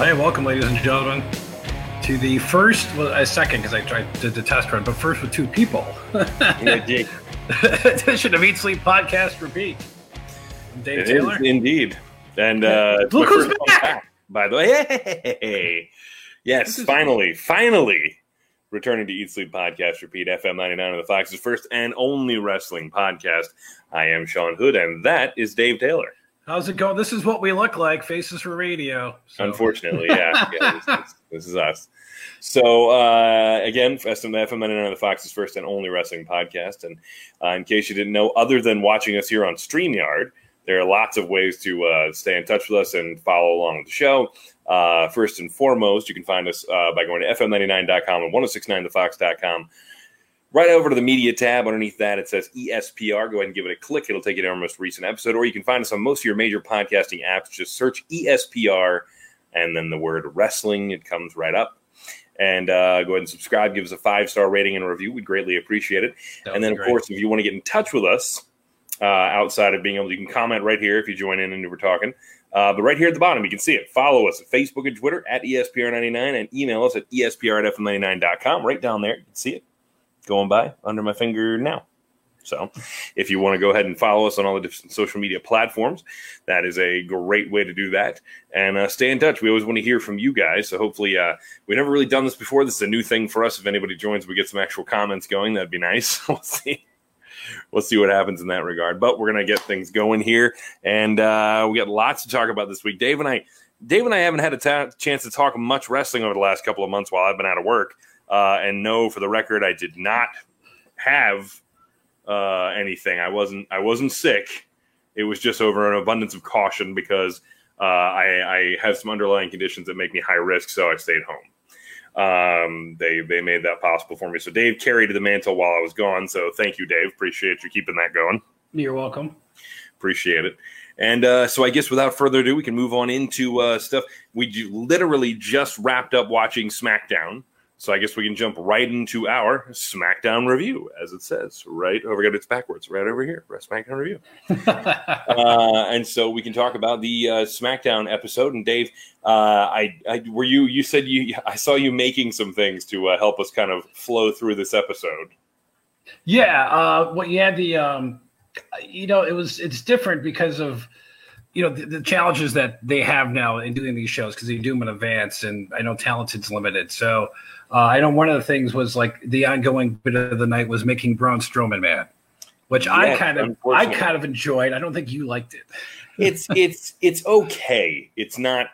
Hi, welcome, ladies and gentlemen, to the first, well, a second because I tried did the test run, but first with two people. Indeed. Edition of Eat Sleep Podcast Repeat. I'm Dave It Taylor. is indeed. And uh, Look who's one back! By the way, hey, yes, finally, finally, returning to Eat Sleep Podcast Repeat FM 99 of the Fox's first and only wrestling podcast. I am Sean Hood, and that is Dave Taylor. How's it going? This is what we look like. Faces for radio. So- Unfortunately, yeah, yeah this, this- this is us. So uh, again, FM 99 of the Fox's first and only wrestling podcast. And uh, in case you didn't know, other than watching us here on StreamYard, there are lots of ways to uh, stay in touch with us and follow along with the show. Uh, first and foremost, you can find us uh, by going to fm99.com and 1069thefox.com. Right over to the media tab. Underneath that, it says ESPR. Go ahead and give it a click. It'll take you to our most recent episode. Or you can find us on most of your major podcasting apps. Just search ESPR and then the word wrestling. It comes right up. And uh, go ahead and subscribe. Give us a five star rating and review. We'd greatly appreciate it. That and then, of great. course, if you want to get in touch with us uh, outside of being able, to, you can comment right here if you join in and we're talking. Uh, but right here at the bottom, you can see it. Follow us at Facebook and Twitter at E ESPR99 and email us at E ESPR at FM99.com. Right down there, you can see it going by under my finger now. So if you want to go ahead and follow us on all the different social media platforms, that is a great way to do that. And uh, stay in touch. We always want to hear from you guys. So hopefully, uh, we've never really done this before. This is a new thing for us. If anybody joins, we get some actual comments going. That'd be nice. we'll see. We'll see what happens in that regard. But we're gonna get things going here, and uh, we got lots to talk about this week. Dave and I, Dave and I haven't had a ta- chance to talk much wrestling over the last couple of months while I've been out of work. Uh, and no, for the record, I did not have uh, anything. I wasn't. I wasn't sick. It was just over an abundance of caution because uh, I, I have some underlying conditions that make me high risk, so I stayed home. Um, they they made that possible for me. So Dave carried the mantle while I was gone. So thank you, Dave. Appreciate you keeping that going. You're welcome. Appreciate it. And uh, so I guess without further ado, we can move on into uh, stuff. We literally just wrapped up watching SmackDown. So I guess we can jump right into our SmackDown review, as it says right over. It's backwards, right over here. SmackDown review. uh, and so we can talk about the uh, SmackDown episode. And Dave, uh, I, I were you? You said you. I saw you making some things to uh, help us kind of flow through this episode. Yeah, uh, well, you had the, um, you know, it was it's different because of, you know, the, the challenges that they have now in doing these shows because they do them in advance, and I know talented's limited. So uh, I know one of the things was like the ongoing bit of the night was making Braun Strowman mad, which I kind of I kind of enjoyed. I don't think you liked it. it's it's it's okay. It's not.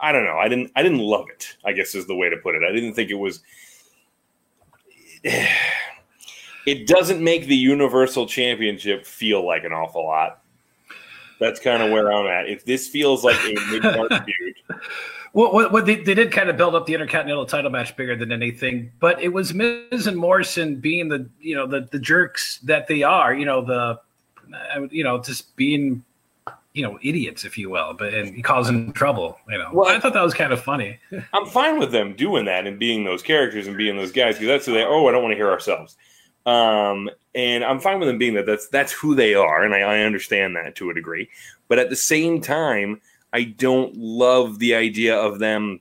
I don't know. I didn't. I didn't love it. I guess is the way to put it. I didn't think it was. It doesn't make the Universal Championship feel like an awful lot. That's kind of where I'm at. If this feels like a mid-card feud, Well, what, what they, they did kind of build up the Intercontinental title match bigger than anything, but it was Miz and Morrison being the you know the the jerks that they are, you know the you know just being you know idiots, if you will, but and causing trouble. You know, Well, I thought that was kind of funny. I'm fine with them doing that and being those characters and being those guys because that's who they. Oh, I don't want to hear ourselves. Um, and I'm fine with them being that. That's that's who they are, and I, I understand that to a degree. But at the same time, I don't love the idea of them.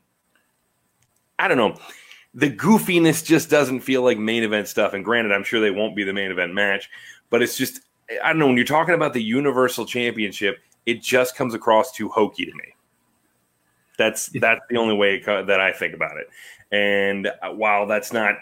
I don't know. The goofiness just doesn't feel like main event stuff. And granted, I'm sure they won't be the main event match, but it's just I don't know. When you're talking about the Universal Championship, it just comes across too hokey to me. That's that's the only way that I think about it. And uh, while that's not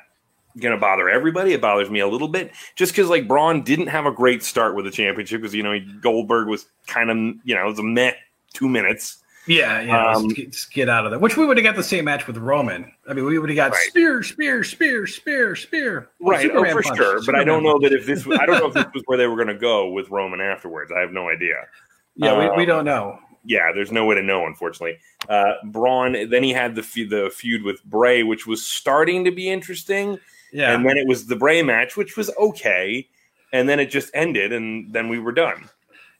going to bother everybody, it bothers me a little bit. Just because like Braun didn't have a great start with the championship because you know Goldberg was kind of you know it was a meh two minutes. Yeah, yeah. Um, just, get, just get out of there. Which we would have got the same match with Roman. I mean, we would have got Right. spear, spear, spear, spear, spear. Right, oh, for punch, sure. But I don't know that if this, I don't know if this was where they were going to go with Roman afterwards. I have no idea. Yeah, we, we um, don't know. Yeah, there's no way to know, unfortunately. Uh, Braun, then he had the fe- the feud with Bray, which was starting to be interesting, Yeah, and then it was the Bray match, which was okay, and then it just ended, and then we were done.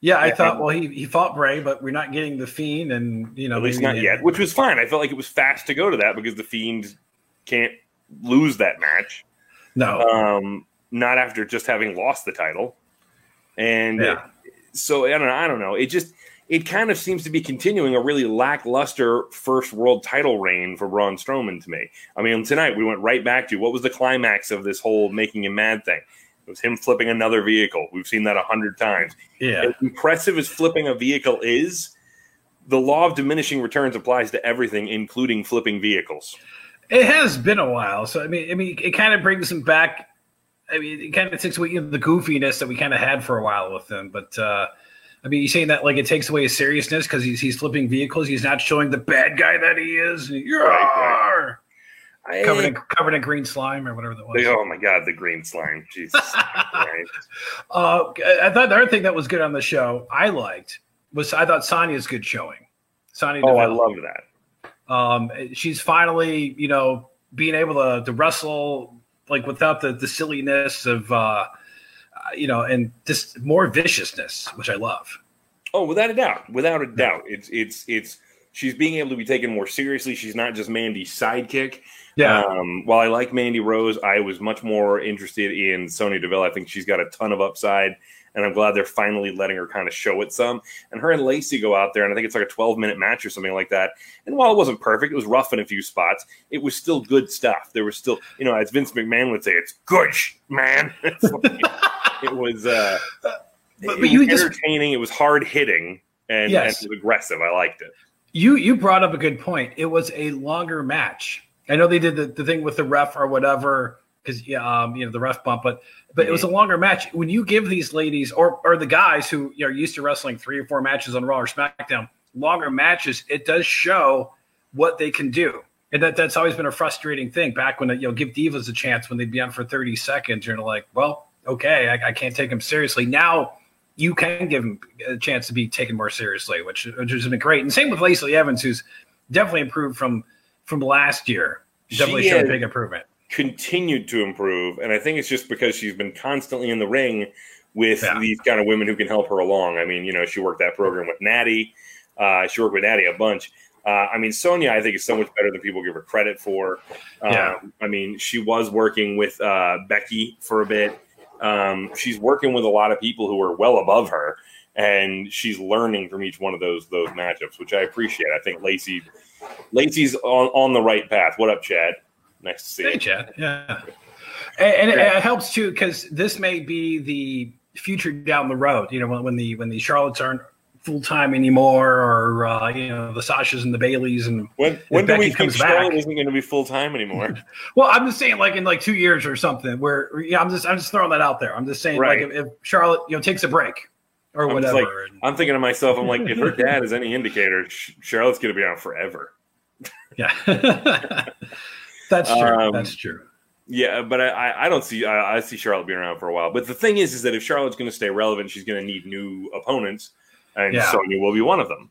Yeah, I Yeah. thought, well, he, he fought Bray, but we're not getting the Fiend, and you know, At least not yet, which was fine. I felt like it was fast to go to that because the Fiend can't lose that match. No, Um, not after just having lost the title, and Yeah. so I don't know. I don't know. It just it kind of seems to be continuing a really lackluster first world title reign for Braun Strowman to me. I mean, tonight we went right back to what was the climax of this whole making him mad thing? It was him flipping another vehicle. We've seen that a hundred times. Yeah. As impressive as flipping a vehicle is, the law of diminishing returns applies to everything, including flipping vehicles. It has been a while, so I mean, I mean, it kind of brings him back. I mean, it kind of takes away the goofiness that we kind of had for a while with him. But uh, I mean, you saying that like it takes away his seriousness because he's he's flipping vehicles. He's not showing the bad guy that he is. Right, right. I, covered in covered in green slime or whatever that was. Oh my god, the green slime! Jesus. right. uh, I thought the other thing that was good on the show I liked was I thought Sonya's good showing. Sonya. Oh, I love that. Um, she's finally, you know, being able to, to wrestle like without the, the silliness of, uh, you know, and just more viciousness, which I love. Oh, without a doubt, without a doubt, it's it's it's she's being able to be taken more seriously. She's not just Mandy's sidekick. Yeah. Um, while I like Mandy Rose, I was much more interested in Sonya Deville. I think she's got a ton of upside and I'm glad they're finally letting her kind of show it some. And her and Lacey go out there, and I think it's like a 12 minute match or something like that. And while it wasn't perfect, it was rough in a few spots. It was still good stuff. There was still, you know, as Vince McMahon would say, it's good, man. it was, uh, but, it was entertaining. Just, it was hard hitting, and, yes. and it was aggressive. I liked it. You you brought up a good point. It was a longer match. I know they did the, the thing with the ref or whatever because um, you know the ref bump, but but it was a longer match. When you give these ladies or or the guys who are used to wrestling three or four matches on Raw or SmackDown, longer matches, it does show what they can do. And that, that's always been a frustrating thing. Back when you know give divas a chance when they'd be on for thirty seconds, you're like, well, okay, I, I can't take them seriously. Now you can give them a chance to be taken more seriously, which which has been great. And same with Lacey Evans, who's definitely improved from from last year. She's definitely she showed a big improvement continued to improve, and I think it's just because she's been constantly in the ring with yeah. these kind of women who can help her along. I mean, you know, she worked that program with Natty. Uh, she worked with Natty a bunch. Uh, I mean, Sonya, I think is so much better than people give her credit for. Um, yeah. I mean, she was working with uh, Becky for a bit. Um, she's working with a lot of people who are well above her, and she's learning from each one of those those matchups, which I appreciate. I think Lacey, Lacey's on, on the right path. What up, Chad? Nice to see hey, you. Chad. Yeah. And, and it, it, helps too because this may be the future down the road. You know, when, when the when the Charlottes aren't full time anymore, or uh, you know the Sashas and the Bayleys, and when when do we think Charlotte back, isn't going to be full time anymore? well, I'm just saying, like in like two years or something. Where yeah, I'm just I'm just throwing that out there. I'm just saying, right. like if, if, Charlotte you know takes a break or I'm whatever. Like, I'm thinking to myself, I'm like, if her dad is any indicator, Charlotte's going to be on forever. Yeah. That's true. Um, That's true. Yeah, but I, I don't see I, I, see Charlotte being around for a while. But the thing is, is that if Charlotte's going to stay relevant, she's going to need new opponents, and yeah. Sonya will be one of them.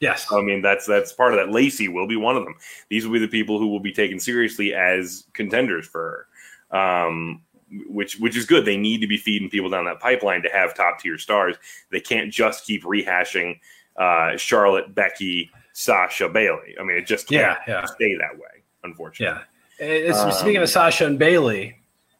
Yes, I mean that's that's part of that. Lacey will be one of them. These will be the people who will be taken seriously as contenders for her, um, which which is good. They need to be feeding people down that pipeline to have top tier stars. They can't just keep rehashing uh, Charlotte, Becky, Sasha, Bayley. I mean, it just can't yeah, yeah. stay that way unfortunately. Yeah. Um, speaking of Sasha and Bayley,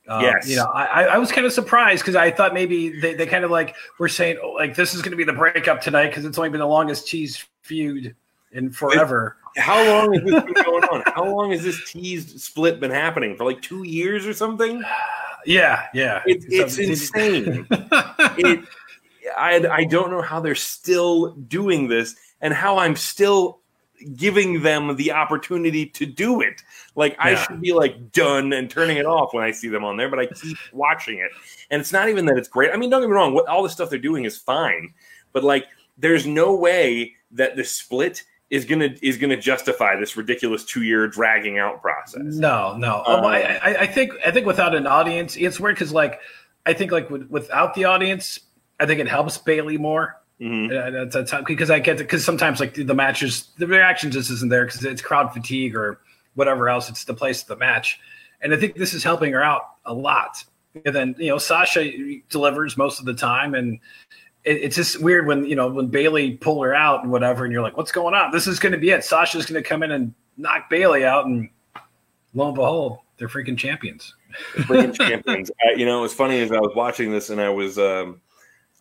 um, yes. You know, I, I was kind of surprised because I thought maybe they, they kind of like were saying, oh, like, this is going to be the breakup tonight because it's only been the longest cheese feud in forever. How long has this been going on? How long has this teased split been happening? For like two years or something? Yeah, yeah. It, it's insane. it, I, I don't know how they're still doing this and how I'm still giving them the opportunity to do it. Like yeah. I should be like done and turning it off when I see them on there, but I keep watching it. And it's not even that it's great. I mean, don't get me wrong, what all the stuff they're doing is fine, but like there's no way that the split is gonna is gonna justify this ridiculous two year dragging out process. No, no. Um, I, I, I, think I think without an audience, it's weird because like I think like with, without the audience, I think it helps Bayley more Mm-hmm. That's, that's because I get because sometimes like the matches, the reaction just isn't there because it's crowd fatigue or whatever else. It's the place of the match, and I think this is helping her out a lot. And then you know Sasha delivers most of the time, and it, it's just weird when you know when Bayley pull her out and whatever, and you're like, what's going on? This is going to be it. Sasha's going to come in and knock Bayley out, and lo and behold, they're freaking champions. freaking champions. I, you know, what's funny as I was watching this and I was. Um,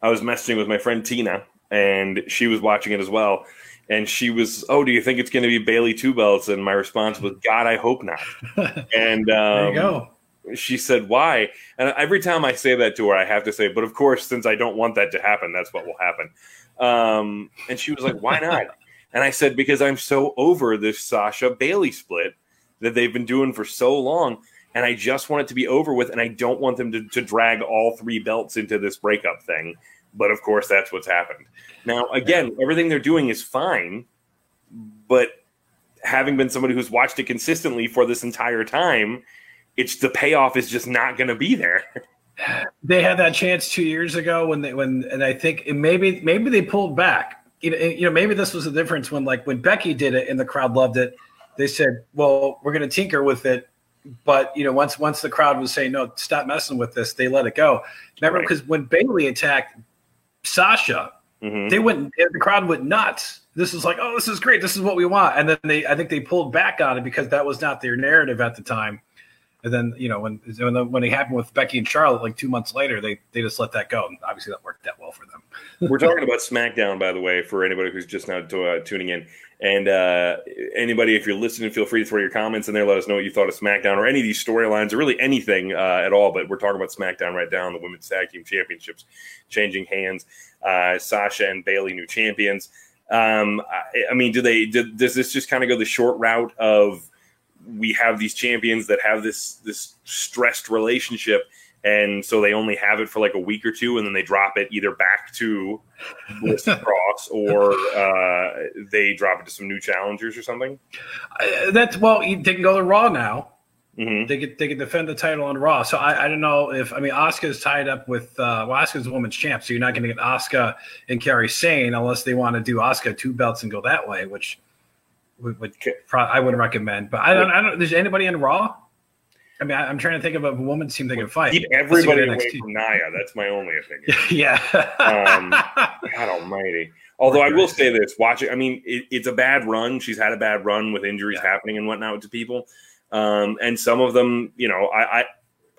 I was messaging with my friend Tina, and she was watching it as well. And she was, oh, do you think it's going to be Bayley two belts? And my response was, God, I hope not. and um, there you go. she said, why? And every time I say that to her, I have to say, but of course, since I don't want that to happen, that's what will happen. Um, and she was like, why not? And I said, because I'm so over this Sasha Bayley split that they've been doing for so long. And I just want it to be over with. And I don't want them to, to drag all three belts into this breakup thing. But of course, that's what's happened. Now, again, everything they're doing is fine. But having been somebody who's watched it consistently for this entire time, it's the payoff is just not going to be there. They had that chance two years ago when they when and I think maybe maybe they pulled back. You know, you know maybe this was the difference when like when Becky did it and the crowd loved it. They said, "Well, we're going to tinker with it," but you know once once the crowd was saying, "No, stop messing with this," they let it go. Remember Right. because when Bayley attacked Sasha, Mhm. they went the crowd went nuts. This is like, oh, this is great. This is what we want. And then they, I think they pulled back on it because that was not their narrative at the time. And then you know when when, the, when it happened with Becky and Charlotte, like two months later, they they just let that go. And obviously, that worked that well for them. We're talking about SmackDown, by the way, for anybody who's just now to, uh, tuning in. And uh, anybody, if you're listening, feel free to throw your comments in there. Let us know what you thought of SmackDown or any of these storylines or really anything uh, at all. But we're talking about SmackDown right now, the Women's Tag Team Championships changing hands. Uh, Sasha and Bayley, new champions. Um, I, I mean, do they? Do, does this just kind of go the short route of we have these champions that have this this stressed relationship? And so they only have it for like a week or two, and then they drop it either back to Bliss and Cross or uh, they drop it to some new challengers or something. Uh, that's well, they can go to Raw now. hmm They could they could defend the title on Raw. So I, I don't know if I mean Asuka is tied up with uh, well Asuka's a women's champ, so you're not going to get Asuka and Kairi Sane unless they want to do Asuka two belts and go that way, which would, would pro- I wouldn't recommend. But I don't I don't. There's anybody in Raw. I mean, I, I'm trying to think of a woman team they can fight. Keep everybody away from Nia. That's my only opinion. yeah. Um, God Almighty. Although I will say this, watching. I mean, it, it's a bad run. She's had a bad run with injuries Yeah. happening and whatnot to people, um, and some of them, you know, I, I,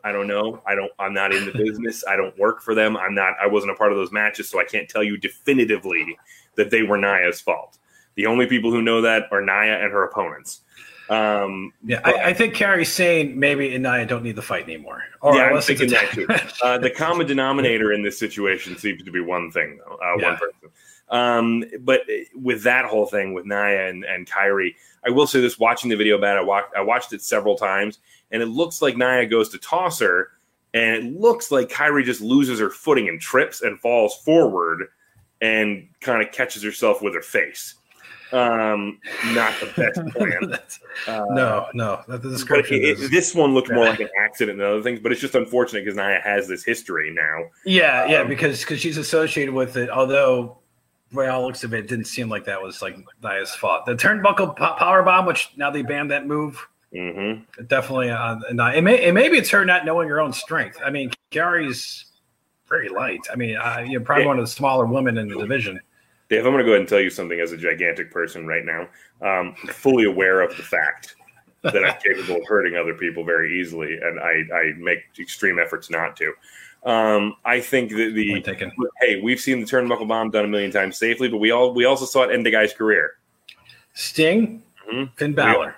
I don't know. I don't. I'm not in the business. I don't work for them. I'm not. I wasn't a part of those matches, so I can't tell you definitively that they were Nia's fault. The only people who know that are Nia and her opponents. Um, yeah, I, I think Kairi Sane maybe and Nia don't need the fight anymore. Or Yeah, I'm unless it's a thinking that too. Uh, the common denominator in this situation seems to be one thing, though, uh, Yeah. one person. Um, but with that whole thing with Nia and, and Kairi, I will say this: watching the video about it, I watched, I watched it several times, and it looks like Nia goes to toss her, and it looks like Kairi just loses her footing and trips and falls forward, and kind of catches herself with her face. Um, not the best plan. Uh, no, no. The description it, is this one looked more like an accident than other things, but it's just unfortunate because Nia has this history now. Yeah, yeah, Um, because because she's associated with it. Although, by all looks of it, it didn't seem like that was like Nia's fault. The turnbuckle po- power bomb, which now they banned that move, hmm definitely. Uh, not, it may, and maybe it's her not knowing her own strength. I mean, Kairi's very light. I mean, uh, you're probably Yeah. one of the smaller women in the division. Dave, I'm going to go ahead and tell you something as a gigantic person right now. Um, I'm fully aware of the fact that I'm capable of hurting other people very easily, and I, I make extreme efforts not to. Um, I think that the hey, we've seen the turnbuckle bomb done a million times safely, but we all we also saw it end a guy's career. Sting, Mhm. Finn Balor.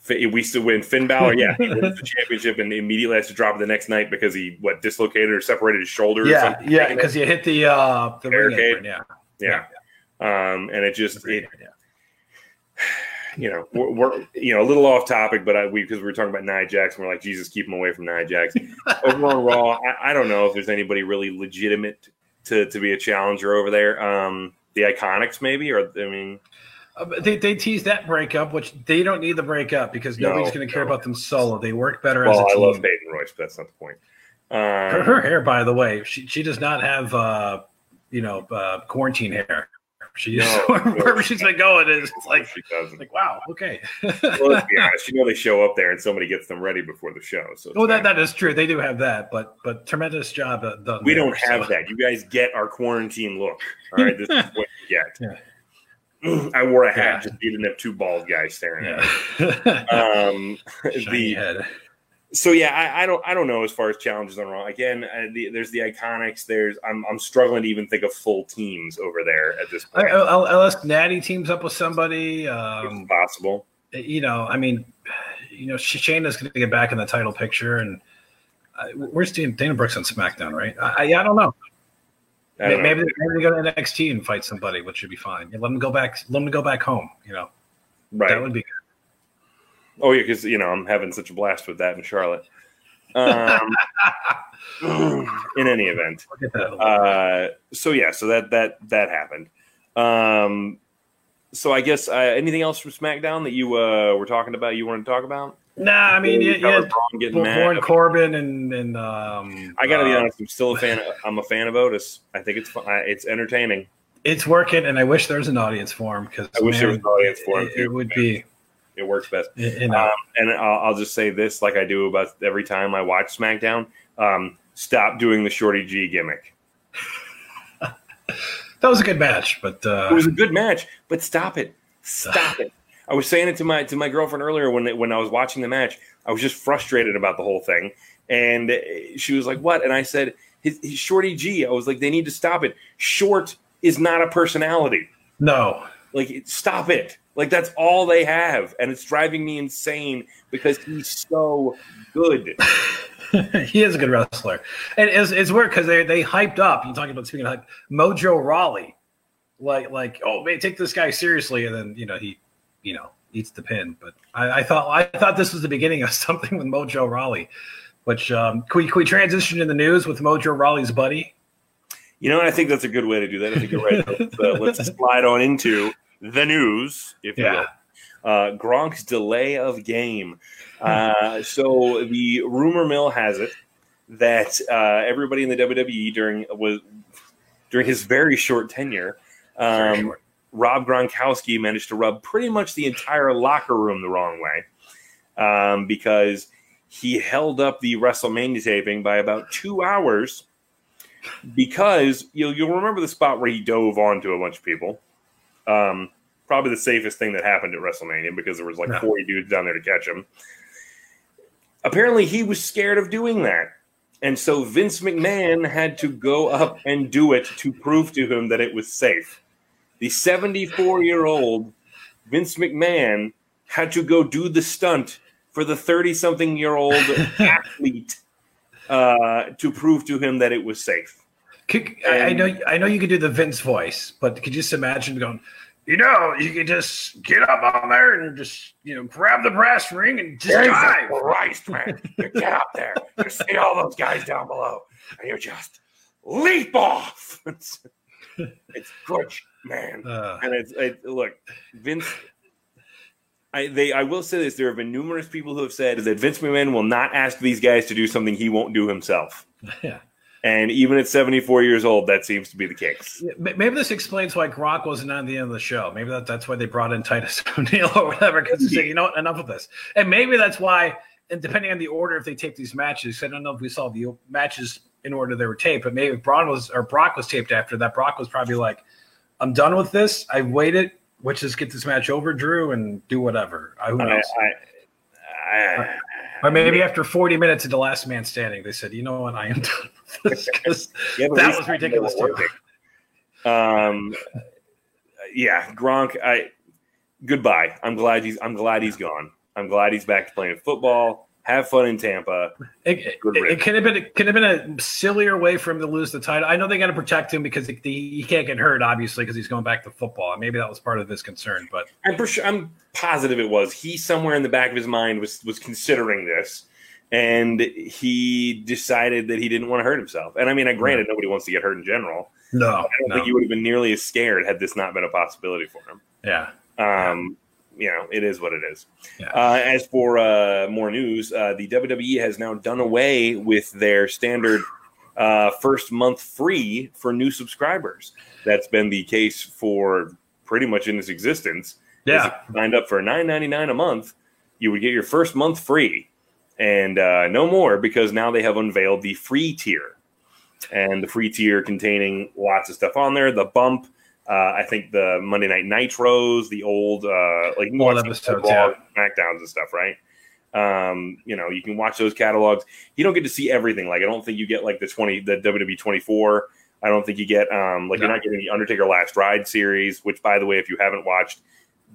Fi- We still win. Finn Balor, yeah, he wins the championship and immediately has to drop it the next night because he what dislocated or separated his shoulder. or Yeah, something. yeah, because you hit the uh the ring Barricade. apron, yeah. yeah. Um, and it just it, you know we're, we're you know a little off topic, but I, we because we were talking about Nia Jax, and we're like Jesus, keep him away from Nia Jax. over on Raw, I, I don't know if there's anybody really legitimate to to be a challenger over there. Um, the Iconics maybe, or I mean, Uh, they, they teased that breakup, which they don't need the breakup because No, nobody's going to care no. about them solo. They work better as a team. I love Peyton Royce, but that's not the point. her, Um, her hair, by the way, she she does not have uh, you know uh, quarantine hair. She No, wherever she's been going is it's like she doesn't. like wow, okay. well, let's be honest. You know they show up there and somebody gets them ready before the show. So well, that that is true. They do have that, but but tremendous job uh, done. we there, don't have so- that. You guys get our quarantine look. All right, this is what you get. Yeah. I wore a hat Yeah. just didn't have two bald guys staring at me. Um, the head. So yeah, I, I, don't I don't know as far as challenges on Raw. Again, uh, the, there's the Iconics. There's I'm I'm struggling to even think of full teams over there at this point. I, will unless Natty teams up with somebody, um, possible. You know, I mean, you know, Shayna's going to get back in the title picture, and uh, where's Dana, Dana Brooks on SmackDown? Right? I, I don't know. I don't maybe, know. maybe they go to NXT and fight somebody, which should be fine. let them go back. Let them go back home. You know, right? That would be good. Oh yeah, because you know I'm having such a blast with that in Charlotte. Um, in any event, uh, so yeah, so that that that happened. Um, so I guess uh, anything else from SmackDown that you uh, were talking about? You want to talk about? Nah, I mean, yeah, yeah Baron Corbin and and um, I got to be uh, honest, I'm still a fan. Of, I'm a fan of Otis. I think it's fun. It's entertaining. It's working, and I wish there was an audience for him because I wish man, there was an audience for him. It, it would be it works best. um, and I'll, I'll, just say this, like I do about every time I watch SmackDown: um, stop doing the Shorty G gimmick. that was a good match, but uh... it was a good match. But stop it, stop it. I was saying it to my to my girlfriend earlier when when I was watching the match. I was just frustrated about the whole thing, and she was like, "What?" And I said, his, his "Shorty G." I was like, "They need to stop it. Short is not a personality. No, like stop it." Like that's all they have, and it's driving me insane because he's so good. he is a good wrestler, and it's, it's weird because they they hyped up. You talking about speaking of hype, Mojo Rawley, like like oh man, take this guy seriously, and then you know he, you know eats the pin. But I, I thought I thought this was the beginning of something with Mojo Rawley. Which um, can we can we transition to the news with Mojo Rawley's buddy? You know, I think that's a good way to do that. I think you're right. let's, uh, let's slide on into the news, if yeah. you will. Uh, Gronk's delay of game. Uh, so the rumor mill has it that uh, everybody in the WWE during was during his very short tenure, um, Rob Gronkowski managed to rub pretty much the entire locker room the wrong way um, because he held up the WrestleMania taping by about two hours because you'll you'll remember the spot where he dove onto a bunch of people. Um, probably the safest thing that happened at WrestleMania because there was like yeah. 40 dudes down there to catch him. Apparently, he was scared of doing that. And so Vince McMahon had to go up and do it to prove to him that it was safe. The 74 year old Vince McMahon had to go do the stunt for the 30 something year old athlete uh, to prove to him that it was safe. Could, I know I know you could do the Vince voice, but could you just imagine going, you know, you can just get up on there and just, you know, grab the brass ring and just Jesus dive. Christ, man. you get up there. You see all those guys down below, and you just leap off. it's, it's good, man. Uh, and it's it, look, Vince. I they I will say this: there have been numerous people who have said that Vince McMahon will not ask these guys to do something he won't do himself. Yeah. And even at 74 years old, that seems to be the case. Maybe this explains why Gronk wasn't on the end of the show. Maybe that, that's why they brought in Titus O'Neil or whatever, because they said, you know what, enough of this. And maybe that's why, and depending on the order, if they tape these matches, I don't know if we saw the matches in order they were taped, but maybe Braun was or Brock was taped after that. Brock was probably like, I'm done with this. I waited. Let's just get this match over, Drew, and do whatever. I, who knows? I, I, or maybe after 40 minutes of the last man standing, they said, you know what, I am done with this because yeah, that was ridiculous too. Um, yeah, Gronk, I goodbye. I'm glad he's I'm glad he's gone. I'm glad he's back to playing football have fun in Tampa. It, it, it could have been it could have been a sillier way for him to lose the title. I know they got to protect him because he, he can't get hurt, obviously, because he's going back to football. Maybe that was part of his concern. But I'm sure, I'm positive it was. He somewhere in the back of his mind was was considering this, and he decided that he didn't want to hurt himself. And I mean, I granted nobody wants to get hurt in general. No, I don't no. think he would have been nearly as scared had this not been a possibility for him. Yeah. Um, you know, it is what it is. Yeah. Uh, as for uh, more news, uh, the WWE has now done away with their standard uh, first month free for new subscribers. That's been the case for pretty much in its existence. Yeah, signed up for nine ninety nine a month, you would get your first month free, and uh, no more because now they have unveiled the free tier, and the free tier containing lots of stuff on there. The bump uh, I think the Monday Night Nitros, the old uh, like old episodes, yeah. Smackdowns and stuff, right? Um, you know, you can watch those catalogs. You don't get to see everything. Like I don't think you get like the twenty, the WWE twenty four. I don't think you get um like no. you're not getting the Undertaker Last Ride series, which by the way, if you haven't watched,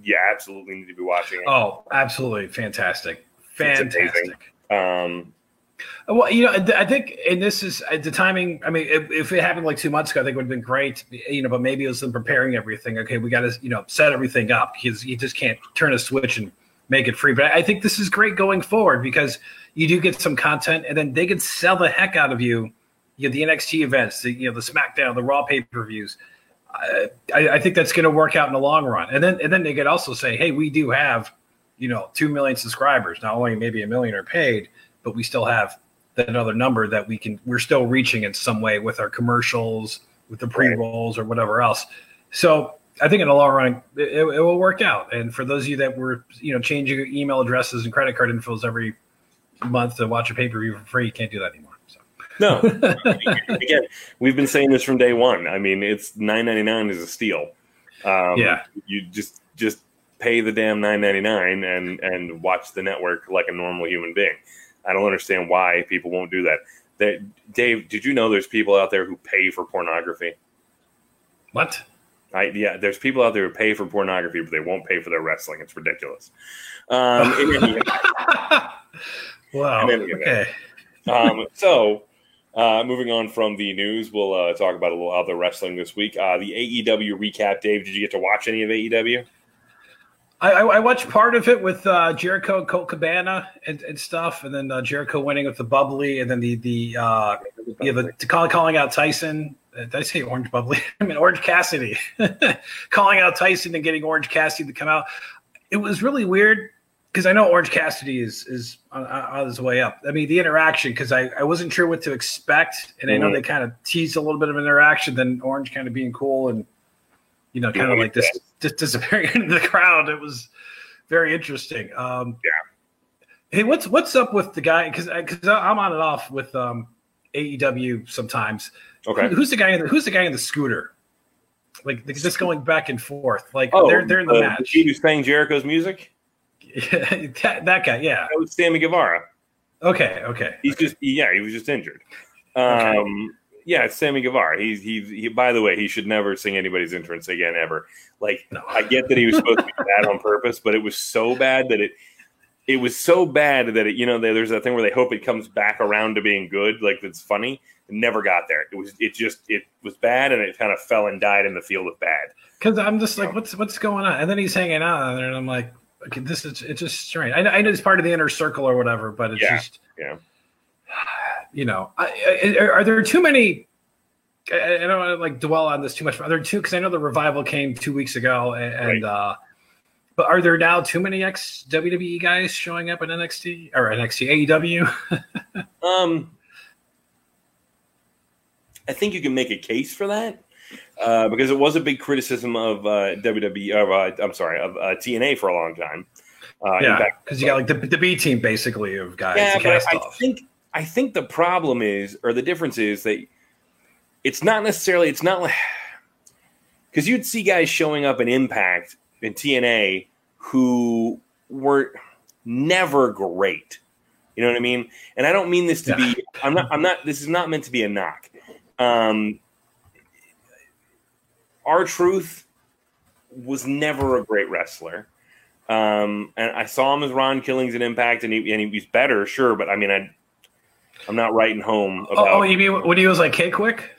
you absolutely need to be watching it. Oh, absolutely fantastic, fantastic. Um, well, you know, I think, and this is uh, the timing. I mean, if, if, it happened like two months ago, I think it would have been great. You know, but maybe it was them preparing everything. Okay, we got to you know set everything up because you just can't turn a switch and make it free. But I think this is great going forward because you do get some content, and then they can sell the heck out of you. You know, the NXT events, the you know the SmackDown, the Raw pay per views. I, I think that's going to work out in the long run, and then and then they could also say, hey, we do have you know two million subscribers. Not only maybe a million are paid, but we still have that other number that we can we're still reaching in some way with our commercials, with the pre rolls or whatever else. So I think in the long run, it, it, will work out. And for those of you that were, you know, changing your email addresses and credit card infos every month to watch a pay per view for free, you can't do that anymore. So. No, again, we've been saying this from day one. I mean, it's nine ninety nine is a steal. Um, yeah, you just just pay the damn nine ninety nine and and watch the network like a normal human being. I don't understand why people won't do that. That Dave, did you know there's people out there who pay for pornography? What? I, yeah, there's people out there who pay for pornography, but they won't pay for their wrestling. It's ridiculous. Um, wow. Okay. um, so, uh, moving on from the news, we'll uh, talk about a little other wrestling this week. Uh, the AEW recap. Dave, did you get to watch any of AEW? I, I, watched part of it with uh, Jericho, Colt Cabana, and, and stuff, and then uh, Jericho winning with the bubbly, and then the the uh, yeah, the, the call, calling out Tyson. Uh, did I say Orange Bubbly? I mean Orange Cassidy, calling out Tyson and getting Orange Cassidy to come out. It was really weird because I know Orange Cassidy is is on, on, his way up. I mean the interaction because I, I wasn't sure what to expect, and I know mm-hmm. they kind of teased a little bit of interaction. Then Orange kind of being cool and you know, kind of like this just disappearing into the crowd. It was very interesting. Um, yeah. Hey, what's what's up with the guy? Because because I'm on and off with um, AEW sometimes. Okay. Who's the guy? In the, who's the guy in the scooter? Like just going back and forth. Like oh, they're they're in the uh, match. He was playing Jericho's music. Yeah, that, that guy. Yeah. That was Sammy Guevara. Okay. Okay. He's just yeah. He was just injured. Um, okay yeah, it's Sammy Guevara. He's he, he. By the way, he should never sing anybody's entrance again ever. Like no. I get that he was supposed to be bad on purpose, but it was so bad that it it was so bad that it you know there's that thing where they hope it comes back around to being good, like it's funny. It never got there. It was it just it was bad and it kind of fell and died in the field of bad. Because I'm just like, what's what's going on? And then he's hanging out there, and I'm like, okay, this is it's just strange. I, I know it's part of the inner circle or whatever, but it's yeah. just yeah you know, I, I, are there too many? I, don't want to like dwell on this too much. Are there two? Because I know the revival came two weeks ago, and, right. uh, but are there now too many ex WWE guys showing up in NXT or NXT AEW? um, I think you can make a case for that. Uh, because it was a big criticism of uh, WWE. Of, Uh, I'm sorry, of uh, TNA for a long time. Uh, yeah, because you got like the, the B team basically of guys. Yeah, but I, I think I think the problem is, or the difference is that it's not necessarily, it's not like, because you'd see guys showing up in Impact in TNA who were never great. You know what I mean? And I don't mean this to be, I'm not, I'm not, this is not meant to be a knock. Um, R-Truth was never a great wrestler. Um, and I saw him as Ron Killings in Impact, and he, and he was better, sure. But I mean, I I'm not writing home about. Oh, oh you mean when he was like K-Kwik?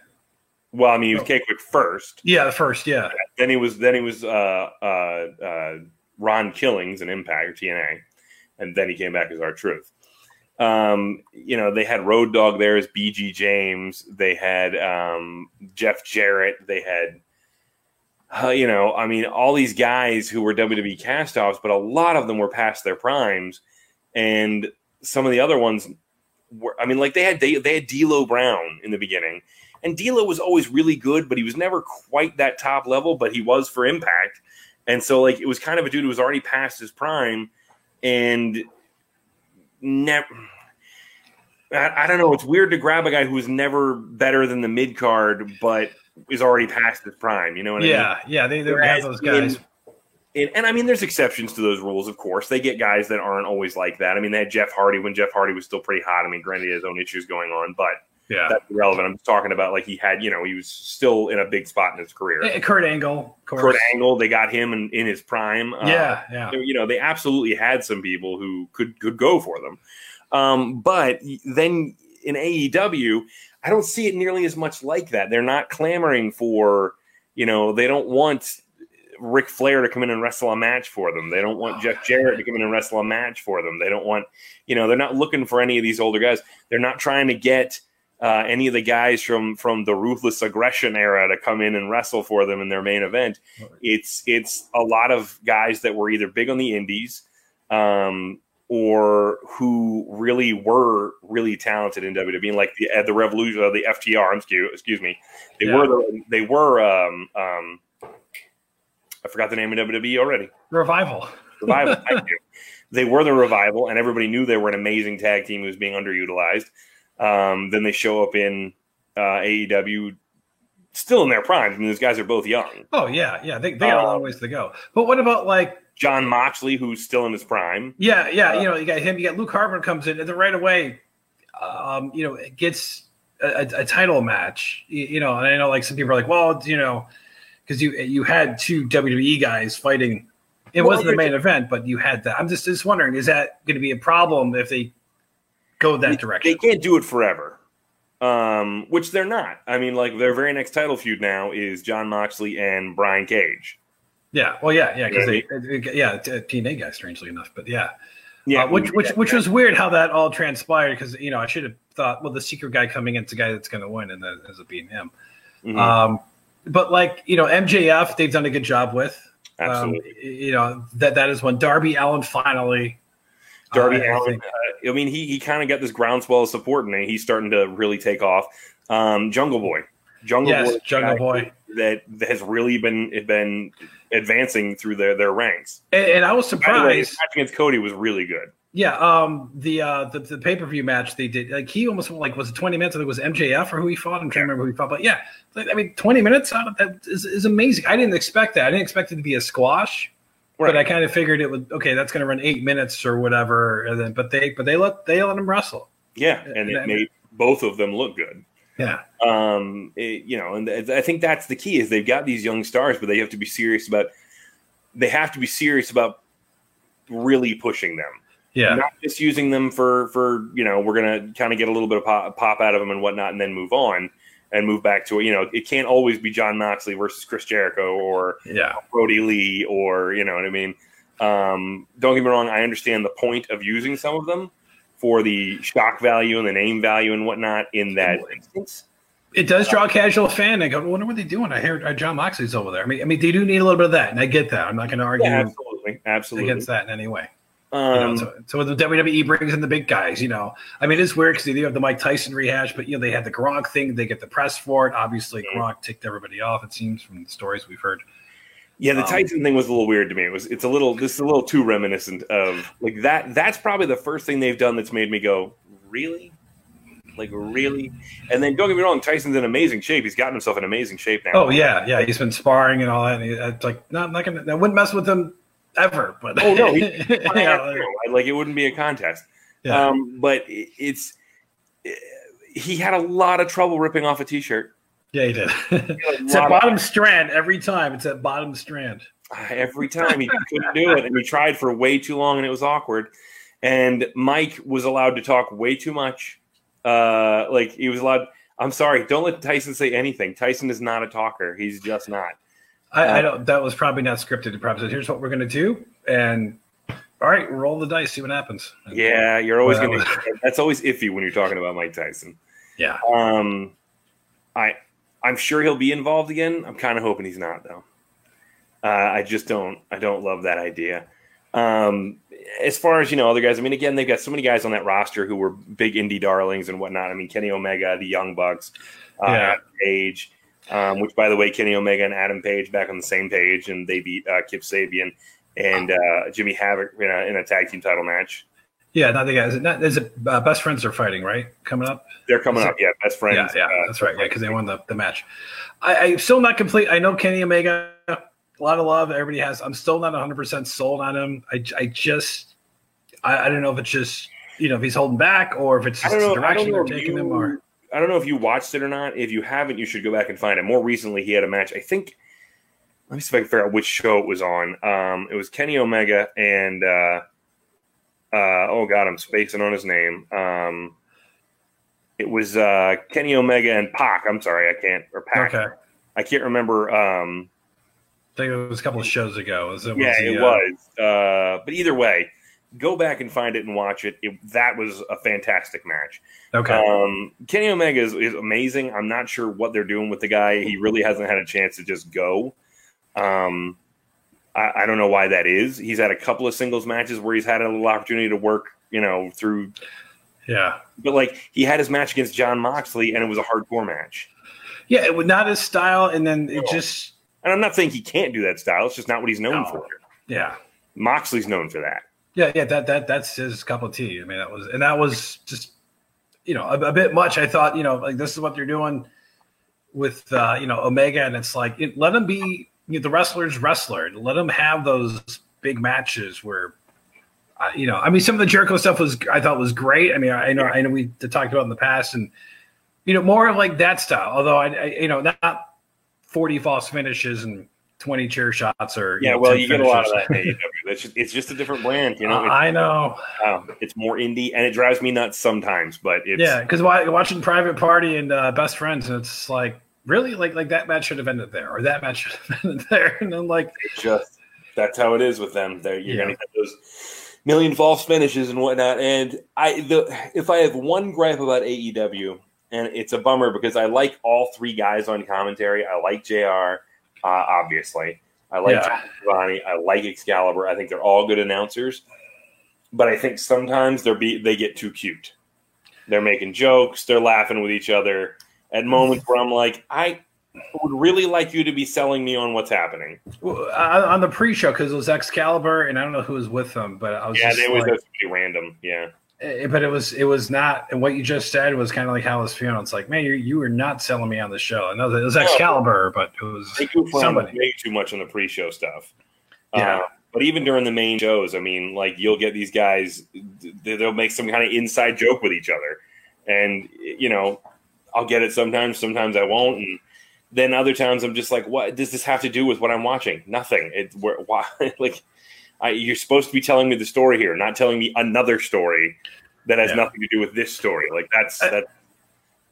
Well, I mean, he was K-Kwik first. Yeah, the first, yeah. Then he was then he was uh, uh, uh, Ron Killings in Impact or TNA, and then he came back as R-Truth. Um, you know, they had Road Dog there as BG James. They had um, Jeff Jarrett. They had, uh, you know, I mean, all these guys who were WWE castoffs, but a lot of them were past their primes, and some of the other ones were, I mean, like they had they, they had D'Lo Brown in the beginning, and D'Lo was always really good, but he was never quite that top level. But he was for Impact, and so like it was kind of a dude who was already past his prime, and never. I, I don't know. It's weird to grab a guy who was never better than the mid card, but is already past his prime. You know what yeah, I mean? Yeah, yeah. They, they have those guys. In, and, and I mean, there's exceptions to those rules, of course. They get guys that aren't always like that. I mean, they had Jeff Hardy when Jeff Hardy was still pretty hot. I mean, granted, he has own issues going on, but Yeah. that's irrelevant. I'm talking about like he had, you know, he was still in a big spot in his career. Eh, Kurt Angle, of course. Kurt Angle, they got him in, in his prime. Uh, Yeah, yeah. you know, they absolutely had some people who could could go for them. Um, but then in AEW, I don't see it nearly as much like that. They're not clamoring for, you know, they don't want Ric Flair to come in and wrestle a match for them. They don't want Jeff Jarrett to come in and wrestle a match for them. They don't want, you know, they're not looking for any of these older guys. They're not trying to get uh, any of the guys from from the ruthless aggression era to come in and wrestle for them in their main event. It's it's a lot of guys that were either big on the indies um, or who really were really talented in WWE, like the uh, the Revolution, uh, the FTR. Excuse, excuse me, they Yeah. were the, they were. Um, um, I forgot the name of WWE already. Revival. Revival. They were the revival, and everybody knew they were an amazing tag team who was being underutilized. Um, then they show up in uh, AEW, still in their prime. I mean, those guys are both young. Oh yeah, yeah. They they got a long Um, ways to go. But what about like Jon Moxley, who's still in his prime. yeah, yeah? You know, you got him. You got Luke Harper comes in, and then right away, um, you know, it gets a, a, a title match. You, you know, and I know like some people are like, well, you know, because you you had two WWE guys fighting. It Well, wasn't the main event, but you had that. I'm just just wondering, is that going to be a problem if they go that They direction? They can't do it forever, um, which they're not. I mean, like their very next title feud now is Jon Moxley and Brian Cage. Yeah, well, yeah, yeah, because Yeah, they, yeah, t- TNA guy, strangely enough, but yeah, Yeah, Uh, which which yeah, which was weird how that all transpired because you know I should have thought well the secret guy coming in is the guy that's going to win and that ends up being him. Mhm, Um, but like you know MJF they've done a good job with. Um, you know that that is one. Darby Allin finally. Darby uh, Allin. think- Uh, I mean, he he kind of got this groundswell of support, and he's starting to really take off. Um, Jungle Boy, Jungle Yes, Boy, Jungle Boy. that that has really been been advancing through their their ranks. And, and I was By the way, his surprised. match against Cody was really good. Yeah, um, the uh, the, the pay per view match they did, like he almost like was it twenty minutes? I think it was MJF or who he fought. I'm trying to remember who he fought, but yeah, like, I mean, twenty minutes out of that is, is amazing. I didn't expect that. I didn't expect it to be a squash, but I kind of figured it would. Okay, that's going to run eight minutes or whatever. And then, but they but they let they let him wrestle. yeah, and Yeah. it made both of them look good. Yeah, um it- you know and th- i think that's the key is they've got these young stars but they have to be serious about they have to be serious about really pushing them. Yeah, not just using them for for you know we're gonna kind of get a little bit of pop, pop out of them and whatnot and then move on and move back to it you know it can't always be jon moxley versus chris jericho or yeah, brodie lee or you know what i mean? Um don't get me wrong i understand the point of using some of them for the shock value and the name value and whatnot in that instance it does draw a casual fan. I go, I wonder what they're doing. I hear uh, Jon Moxley's over there. I mean, I mean, they do need a little bit of that, and I get that. I'm not going to argue Yeah, absolutely, absolutely. against that in any way. You know, Um, so, so the WWE brings in the big guys, you know. I mean, it's weird because they do have the Mike Tyson rehash, but you know they had the Gronk thing. They get the press for it. Obviously. Gronk ticked everybody off. It seems from the stories we've heard. Yeah, the um, Tyson thing was a little weird to me. It was, it's a little, this is a little too reminiscent of like that. That's probably the first thing they've done that's made me go, really, like really. And then don't get me wrong, Tyson's in amazing shape. He's gotten himself in amazing shape now. Oh yeah, yeah. He's been sparring and all that. And he, it's like, no, I'm not gonna. I wouldn't mess with him ever. But Oh, no, he- yeah, like- it wouldn't be a contest. yeah. Um, but it- it's he had a lot of trouble ripping off a t-shirt. Yeah, he did. A it's at lot of- bottom strand every time. It's at bottom strand. every time he couldn't do it and he tried for way too long and it was awkward and mike was allowed to talk way too much uh like he was allowed i'm sorry don't let tyson say anything tyson is not a talker he's just not I, I don't. That was probably not scripted. It probably said, "Here's what we're gonna do," and all right, roll the dice, see what happens. And- yeah you're always Well, gonna that's always iffy when you're talking about mike tyson yeah. um i i'm sure he'll be involved again. I'm kind of hoping he's not though. Uh, i just don't i don't love that idea. Um as far as you know other guys i mean again they've got so many guys on that roster who were big indie darlings and whatnot. I mean kenny omega the young bucks uh, Yeah. Page um, which by the way kenny omega and adam page back on the same page and they beat uh, kip sabian and uh, jimmy havoc in a, in a tag team title match Yeah, not the guys. Not, is it uh, best friends are fighting right coming up? they're coming Is up yeah best friends yeah, yeah, uh, that's right. Yeah, because they won the, the match. I, I'm still not complete. I know Kenny Omega a lot of love. Everybody has. I'm still not 100 percent sold on him. I, I just, I, I, don't know if it's just you know if he's holding back or if it's just the direction they're taking you, him. Or I don't know if you watched it or not. If you haven't, you should go back and find it. More recently, he had a match. I think. Let me see if I can figure out which show it was on. Um, it was Kenny Omega and uh, uh, oh god, I'm spacing on his name. Um, it was uh, Kenny Omega and Pac. I'm sorry, I can't or Pac. Okay. I can't remember. Um, I think it was a couple of shows ago. Was it, yeah, was the, it uh, was. Uh, but either way, go back and find it and watch it. it that was a fantastic match. Okay. Um, Kenny Omega is, is, amazing. I'm not sure what they're doing with the guy. He really hasn't had a chance to just go. Um, I, I, don't know why that is. He's had a couple of singles matches where he's had a little opportunity to work, you know, through. Yeah. But like he had his match against Jon Moxley, and it was a hardcore match. Yeah, it was not his style, and then it just. And I'm not saying he can't do that style. It's just not what he's known no. for. Yeah. Moxley's known for that. Yeah, yeah, that that that's his cup of tea. I mean, that was and that was just you know a, a bit much. I thought you know like this is what they're doing with uh, you know Omega, and it's like it, let him be you know, the wrestler's wrestler. Let him have those big matches where. Uh, you know, I mean, some of the Jericho stuff was I thought was great. I mean, I know I know we talked about in the past, and you know, more of like that style. Although I, I you know, not forty false finishes and 20 chair shots or yeah, know, well, you get a lot of that. it's, just, it's just a different brand, you know. I know. Um, it's more indie, and it drives me nuts sometimes. But it's, yeah, because watching Private Party and uh, Best Friends, and it's like really like like that match should have ended there, or that match should have ended there, and I'm like, just that's how it is with them. There, you're yeah. gonna get those million false finishes and whatnot. And I, the if I have one gripe about AEW, and it's a bummer because I like all three guys on commentary. I like Jr uh, obviously. I like yeah. Schiavone. I like Excalibur. I think they're all good announcers. But I think sometimes they're be, they get too cute. They're making jokes. They're laughing with each other at moments where I'm like, I would really like you to be selling me on what's happening. Well, on the pre-show because it was Excalibur, and I don't know who was with them, but I was yeah, they was like, random. Yeah, Eh, but it was it was not and what you just said was kind of like how I was feeling. It's like, man, you you were not selling me on the show. I know that it was Excalibur, but it was they somebody way too much on the pre-show stuff. Yeah. Uh, but even during the main shows, I mean, like you'll get these guys, they'll make some kind of inside joke with each other, and you know, I'll get it sometimes, sometimes I won't, and then other times I'm just like, what does this have to do with what I'm watching? Nothing. It why like I, you're supposed to be telling me the story here, not telling me another story that has yeah. nothing to do with this story. Like that's that.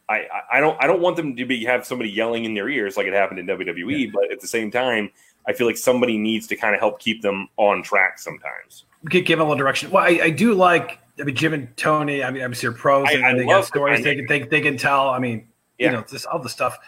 I, I don't I don't want them to be have somebody yelling in their ears like it happened in WWE, yeah. but at the same time, I feel like somebody needs to kind of help keep them on track sometimes. Give them a little direction. Well, I, I do like I mean Jim and Tony. I mean obviously are pros and I they got stories they can they, they can tell. I mean yeah. you know just all the stuff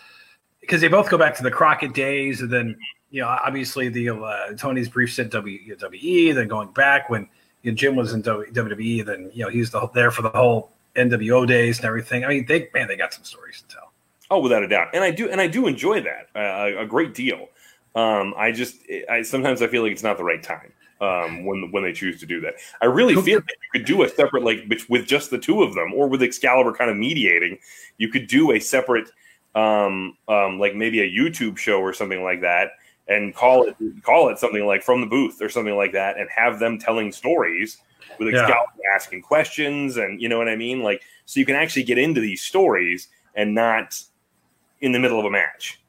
because they both go back to the Crockett days and then you know, obviously the uh, Tony's brief stint WWE, then going back when you know, Jim was in WWE, then you know he's the, there for the whole NWO days and everything. I mean, they man, they got some stories to tell. Oh, without a doubt, and I do, and I do enjoy that uh, a great deal. Um, I just, I sometimes I feel like it's not the right time um, when when they choose to do that. I really feel like you could do a separate, like with just the two of them, or with Excalibur kind of mediating. You could do a separate, um, um, like maybe a YouTube show or something like that and call it call it something like from the booth or something like that and have them telling stories with yeah. asking questions and you know what I mean like so you can actually get into these stories and not in the middle of a match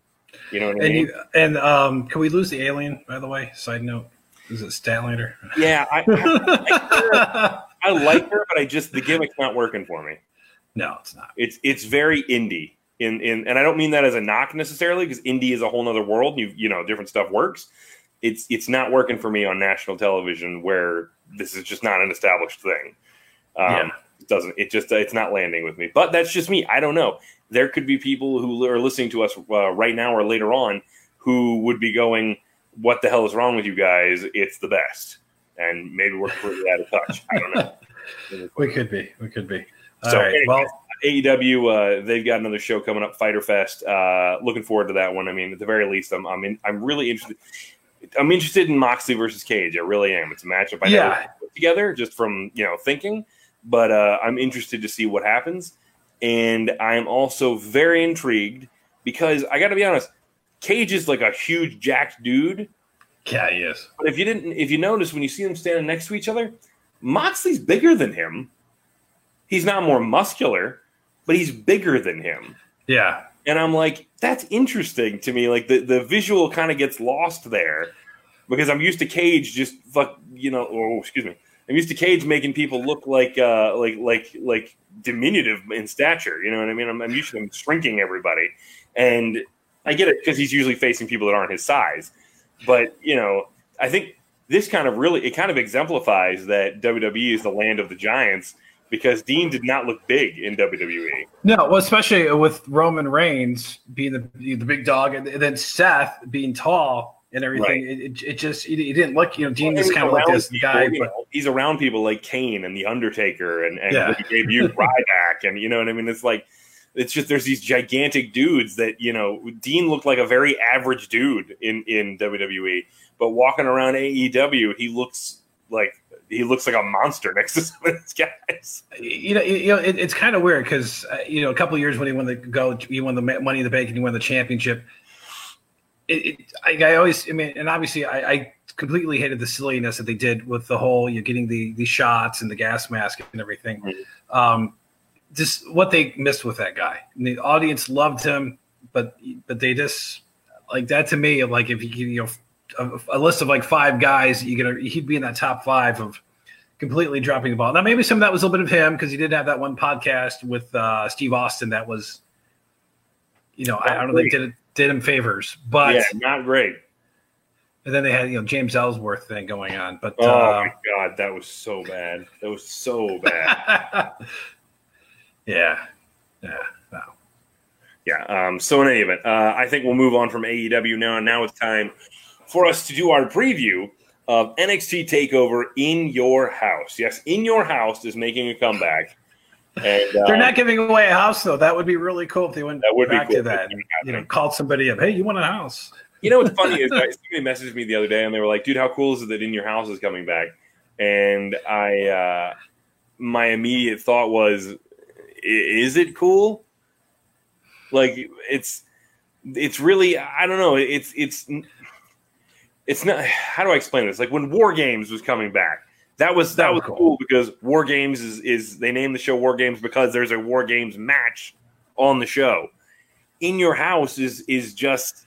you know what I and mean you, and um can we lose the alien by the way side note is it Statlander yeah I, I, I like her but I just the gimmick's not working for me no it's not it's it's very indie in in and I don't mean that as a knock necessarily because indie is a whole other world. You you know different stuff works. It's it's not working for me on national television where this is just not an established thing. Um, yeah. It doesn't it just it's not landing with me. But that's just me. I don't know. There could be people who are listening to us uh, right now or later on who would be going, "What the hell is wrong with you guys? It's the best." And maybe we're further out of touch. I don't know. we could be. We could be. All so, right. Anyway, well, AEW, uh, they've got another show coming up, Fyter Fest. Uh, looking forward to that one. I mean, at the very least, I'm I'm, in, I'm really interested. I'm interested in Moxley versus Cage. I really am. It's a matchup I yeah. never put together just from you know thinking, but uh, I'm interested to see what happens, and I'm also very intrigued because I got to be honest, Cage is like a huge jacked dude, Yeah, he is. But if you didn't, if you notice when you see them standing next to each other, Moxley's bigger than him. He's not more muscular, but he's bigger than him. Yeah. And I'm like, that's interesting to me. Like the, the visual kind of gets lost there because I'm used to Cage just fuck, you know, oh, excuse me. I'm used to Cage making people look like uh, like like like diminutive in stature. You know what I mean? I'm, I'm used to him shrinking everybody, and I get it because he's usually facing people that aren't his size. But you know, I think this kind of really it kind of exemplifies that WWE is the land of the giants because Dean did not look big in WWE. No, well, especially with Roman Reigns being the the big dog, and then Seth being tall and everything. Right. It, it, just it, it, didn't look. You know, Dean well, just kind of like this people, guy. But, know, he's around people like Kane and the Undertaker, and and yeah. Ryback, and you know what I mean. It's like it's just there's these gigantic dudes that you know. Dean looked like a very average dude in in WWE, but walking around AEW, he looks like he looks like a monster next to some of these guys. You know, you know, it, it's kind of weird because uh, you know, a couple years when he won the go, he won the Money in the Bank and he won the championship. It, it I, I, always, I mean, and obviously, I, I, completely hated the silliness that they did with the whole you know, getting the the shots and the gas mask and everything. Mm-hmm. Um, just what they missed with that guy. And the audience loved him, but but they just like that to me. Like if you you know a, a, list of like five guys, you gonna he'd be in that top five of completely dropping the ball. Now maybe some of that was a little bit of him because he did have that one podcast with uh, Steve Austin that was, you know, not I, I, don't think did it did him favors, but yeah, not great. And then they had you know James Ellsworth thing going on, but oh uh, my god, that was so bad. That was so bad. yeah, yeah. Yeah. Um, so in any event, uh, I think we'll move on from AEW now. And now it's time for us to do our preview of NXT Takeover in your house. Yes, in your house is making a comeback. And, uh, They're not giving away a house though. That would be really cool if they went that would back cool to that. You know, called somebody up. Hey, you want a house? You know what's funny is somebody messaged me the other day and they were like, "Dude, how cool is it that In Your House is coming back?" And I, uh, my immediate thought was, "Is it cool?" Like it's, it's really, I don't know. It's it's it's not how do I explain this? Like when War Games was coming back, that was that was cool. because War Games is is they named the show War Games because there's a War Games match on the show. In your house is is just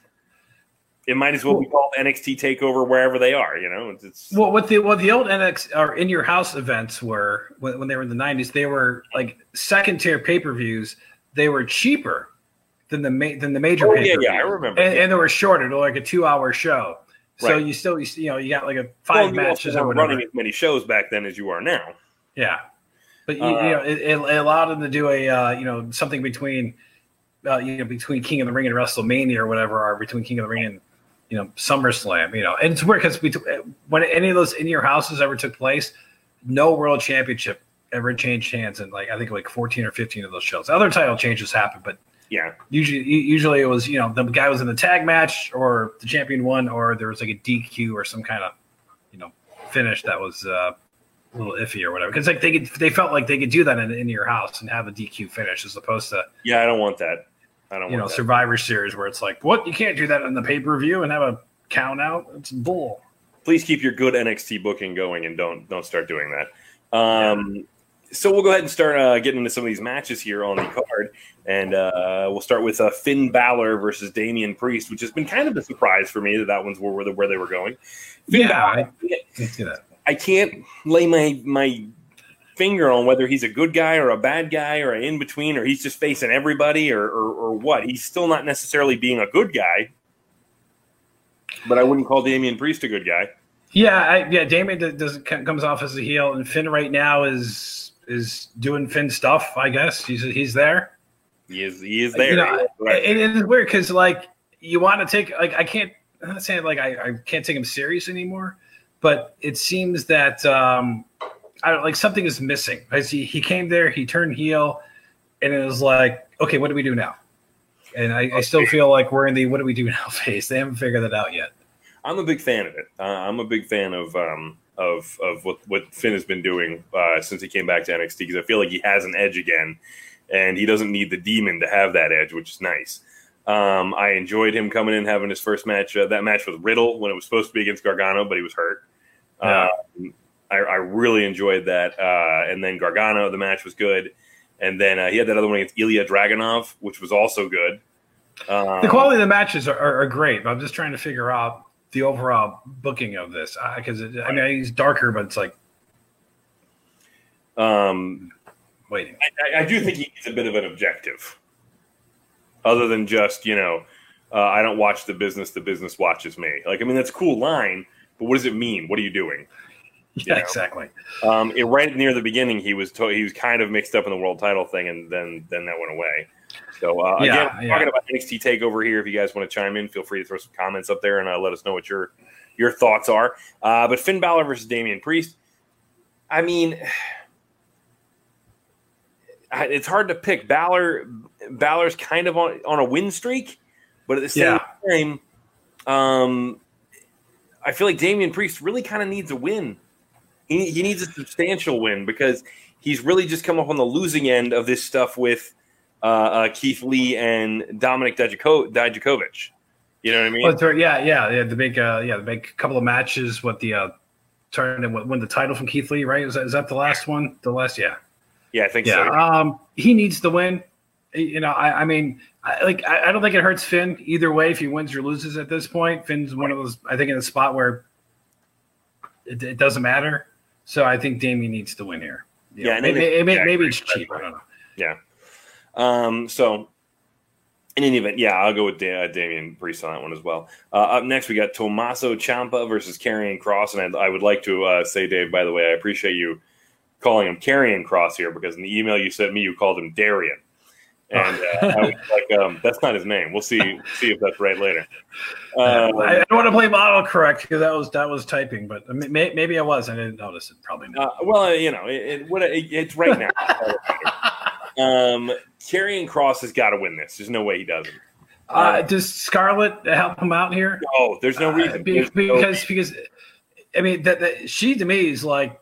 it might as well be called NXT Takeover wherever they are. You know, it's, well what the what the old NXT or in your house events were when, when they were in the '90s. They were like second tier pay per views. They were cheaper than the ma- than the major. Oh, yeah, yeah, I remember. And, and they were shorter, like a two hour show. So right. you still, you know, you got like a five well, matches or whatever. running as many shows back then as you are now. Yeah, but you, uh, you know, it, it, allowed them to do a uh, you know something between uh, you know between King of the Ring and WrestleMania or whatever, or between King of the Ring and you know SummerSlam. You know, and it's weird because when any of those in your houses ever took place, no World Championship ever changed hands in like I think like 14 or 15 of those shows. Other title changes happened, but yeah. Usually, usually it was you know the guy was in the tag match or the champion won or there was like a DQ or some kind of you know finish that was uh, a little iffy or whatever. Because like they could, they felt like they could do that in, in your house and have a DQ finish as opposed to yeah, I don't want that. I don't you know that. Survivor Series where it's like what you can't do that in the pay per view and have a count out. It's bull. Please keep your good NXT booking going and don't don't start doing that. Um, yeah so we'll go ahead and start uh, getting into some of these matches here on the card, and uh, we'll start with uh, Finn Balor versus Damian Priest, which has been kind of a surprise for me that that one's where, where they were going. Finn yeah, Balor, I. I can't lay my my finger on whether he's a good guy or a bad guy or an in between, or he's just facing everybody, or, or or what. He's still not necessarily being a good guy, but I wouldn't call Damian Priest a good guy. Yeah, I, yeah. Damian does comes off as a heel, and Finn right now is is doing Finn stuff. I guess he's he's there. He is he is there. You know, right. it, it is weird because like you want to take like I can't. I'm not saying like I, I can't take him serious anymore, but it seems that um I don't like something is missing. As he he came there, he turned heel, and it was like, okay, what do we do now? And I, I still feel like we're in the what do we do now phase. They haven't figured that out yet. I'm a big fan of it. Uh, I'm a big fan of um, of of what what Finn has been doing uh, since he came back to NXT because I feel like he has an edge again, and he doesn't need the demon to have that edge, which is nice. Um, I enjoyed him coming in having his first match. Uh, that match with Riddle when it was supposed to be against Gargano, but he was hurt. Yeah. Um, I, I really enjoyed that. Uh, and then Gargano, the match was good. And then uh, he had that other one against Ilja Dragunov, which was also good. Um, The quality of the matches are, are, are great, but I'm just trying to figure out the overall booking of this because I mean he's darker, but it's like um, waiting. I, I do think he needs a bit of an objective, other than just you know, uh, I don't watch the business; the business watches me. Like, I mean, that's a cool line, but what does it mean? What are you doing? Yeah, know. exactly. Um, it, right near the beginning, he was to- he was kind of mixed up in the world title thing, and then then that went away. So uh, Yeah, again, yeah. talking about NXT Takeover here. If you guys want to chime in, feel free to throw some comments up there and uh, let us know what your your thoughts are. Uh, but Finn Balor versus Damian Priest. I mean, it's hard to pick. Balor Balor's kind of on on a win streak, but at the same time, um, I feel like Damian Priest really kind of needs a win. He, he needs a substantial win because he's really just come up on the losing end of this stuff with uh, uh, Keith Lee and Dominik Dijako- Dijakovic. You know what I mean? Well, it's yeah, yeah, yeah. The big, uh, yeah, the big couple of matches. What the uh, turn and win the title from Keith Lee, right? Is that, is that the last one? The last, yeah, yeah, I think yeah. so. Um, he needs the win. You know, I, I mean, I, like, I, I don't think it hurts Finn either way if he wins or loses at this point. Finn's one of those, I think, in a spot where it, it doesn't matter. So I think Damian needs to win here. You Yeah, know, maybe, it- maybe, yeah, maybe it's cheap. I don't know. Yeah. Um, so, in any event, yeah, I'll go with da- Damian Priest on that one as well. Uh, up next, we got Tommaso Ciampa versus Karrion Kross, and I, I would like to uh, say, Dave, by the way, I appreciate you calling him Karrion Kross here because in the email you sent me, you called him Darian, and uh, I was like, um, that's not his name. We'll see see if that's right later. Um, I, I don't want to play model correct because that was that was typing, but I mean, may, maybe I was. I didn't notice it. Probably not. Uh, well, uh, you know, it, it, what it, it's right now. um, Karrion Kross has got to win this. There's no way he doesn't. Uh, does Scarlett help him out here? Oh, there's no Uh, reason. be- There's no- because because I mean that, that she to me is like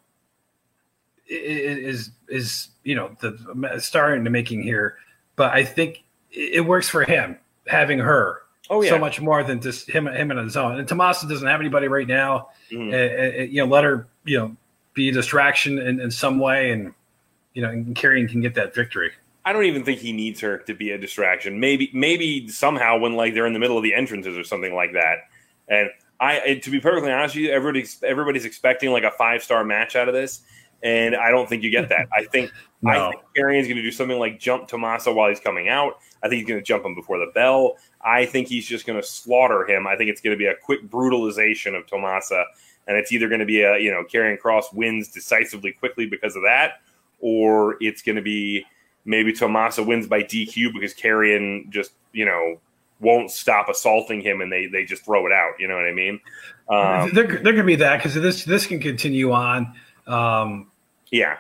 i- i- is is you know the star in the making here, but I think it works for him having her oh yeah, so much more than just him him on his own. And Tommaso doesn't have anybody right now. Mhm. Uh, uh, you know, let her you know be a distraction in, in some way, and you know, and Karrion can get that victory. I don't even think he needs her to be a distraction. Maybe, maybe somehow when like they're in the middle of the entrances or something like that. And I, to be perfectly honest with you, everybody's everybody's expecting like a five star match out of this, and I don't think you get that. I think I think Karrion's going to do something like jump Tommaso while he's coming out. I think he's going to jump him before the bell. I think he's just going to slaughter him. I think it's going to be a quick brutalization of Tommaso, and it's either going to be a you know Karrion Kross wins decisively quickly because of that, or it's going to be maybe Tommaso wins by DQ because Karrion just you know won't stop assaulting him and they they just throw it out. You know what I mean? Um, they're they're going to be that because this this can continue on. Um, yeah,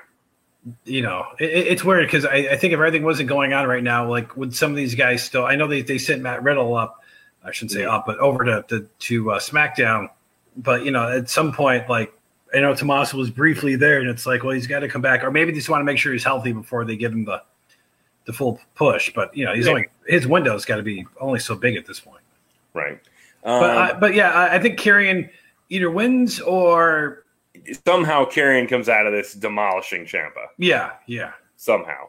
you know, it, it's weird because I, I think if everything wasn't going on right now, like would some of these guys still? I know they, they sent Matt Riddle up, I shouldn't say Yeah. up, but over to to, to uh, SmackDown. But you know, at some point, like I know Tommaso was briefly there, and it's like, well, he's got to come back, or maybe they just want to make sure he's healthy before they give him the the full push. But you know, he's Yeah. only his window's got to be only so big at this point. right. Um, But I, but yeah, I, I think Karrion either wins or somehow Karrion comes out of this demolishing Ciampa. yeah, yeah. somehow.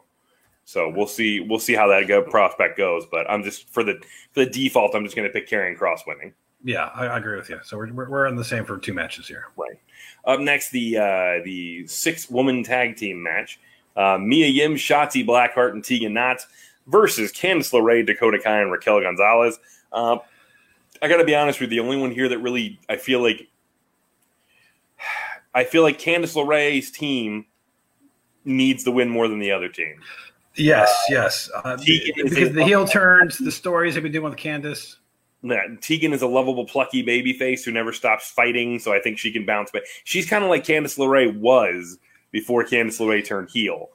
So we'll see. We'll see how that go, prospect goes. But I'm just for the for the default. I'm just going to pick Karrion Kross winning. Yeah, I, I agree with you. So we're, we're, we're on the same for two matches here. Right. Up next, the uh, the six woman tag team match: uh, Mia Yim, Shotzi Blackheart, and Tegan Nox versus Candice LeRae, Dakota Kai, and Raquel Gonzalez. Uh, I got to be honest with you. The only one here that really I feel like I feel like Candice LeRae's team needs the win more than the other team. Yes, yes. Uh, because the heel turns, the stories they've been doing with Candice. Yeah, Tegan is a lovable, plucky baby face who never stops fighting, so I think she can bounce back. She's kind of like Candice LeRae was before Candice LeRae turned heel,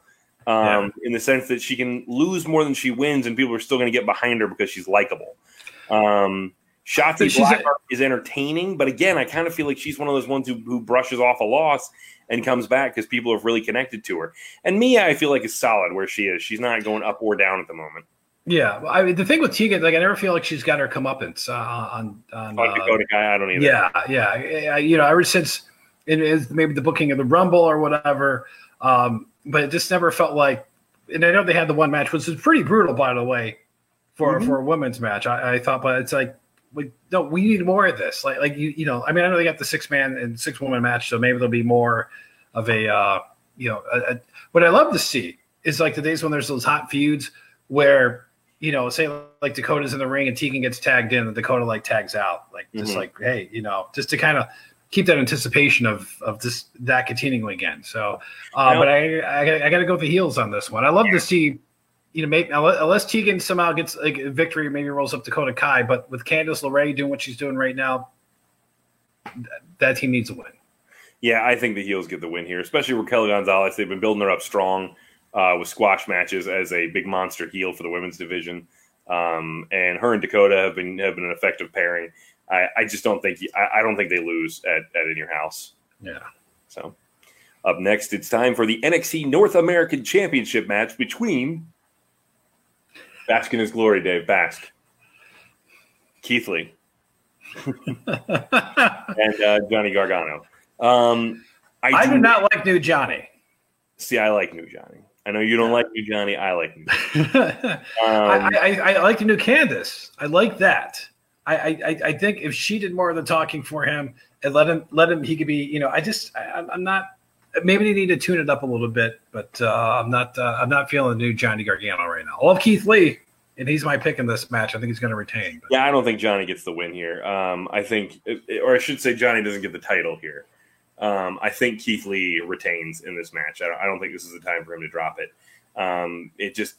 um, in the sense that she can lose more than she wins, and people are still going to get behind her because she's likable. Um, But Shotzi she's a- Blackheart is entertaining, but again, I kind of feel like she's one of those ones who, who brushes off a loss and comes back because people have really connected to her. And Mia, I feel like is solid where she is. She's not going up or down at the moment. Yeah, I mean the thing with Tegan, like I never feel like she's got her comeuppance uh, on on uh, Dakota Kai, I don't either. Yeah, yeah, I- you know, ever since it is maybe the booking of the Rumble or whatever, um, but it just never felt like. And I know they had the one match, which was pretty brutal, by the way, for Mhm. for a women's match. I, I thought, but it's like, we, no, we need more of this. Like, like you, you know, I mean, I know they got the six man and six woman match, so maybe there'll be more of a, uh, you know, a, a, what I love to see is like the days when there's those hot feuds where you know, say like Dakota's in the ring and Tegan gets tagged in, and Dakota like tags out, like just Mhm. like hey, you know, just to kind of keep that anticipation of of this that continuing again. So, uh, but I I, I got to go with the heels on this one. I love to see. You know, maybe unless Tegan somehow gets like a victory, maybe rolls up Dakota Kai. But with Candice LeRae doing what she's doing right now, th- that team needs a win. Yeah, I think the heels get the win here, especially Raquel Gonzalez. They've been building her up strong uh, with squash matches as a big monster heel for the women's division, um, and her and Dakota have been have been an effective pairing. I, I just don't think I, I don't think they lose at, at in your house. Yeah. So, up next, it's time for the NXT North American Championship match between Bask in His Glory, Dave Bask, Keith Lee, and uh, Johnny Gargano. Um, I do not like New Johnny. see. I like New Johnny. I know you don't like New Johnny. I like New. Johnny. I, Um, I, I, I like the new Candice. I like that. I, I, I think if she did more of the talking for him and let him, let him, he could be. You know, I just, I, I'm not. Maybe they need to tune it up a little bit, but uh, I'm not. Uh, I'm not feeling the new Johnny Gargano right now. I love Keith Lee, and he's my pick in this match. I think he's going to retain. But yeah, I don't think Johnny gets the win here. Um, I think, or I should say, Johnny doesn't get the title here. Um, I think Keith Lee retains in this match. I don't, I don't think this is the time for him to drop it. Um, it just,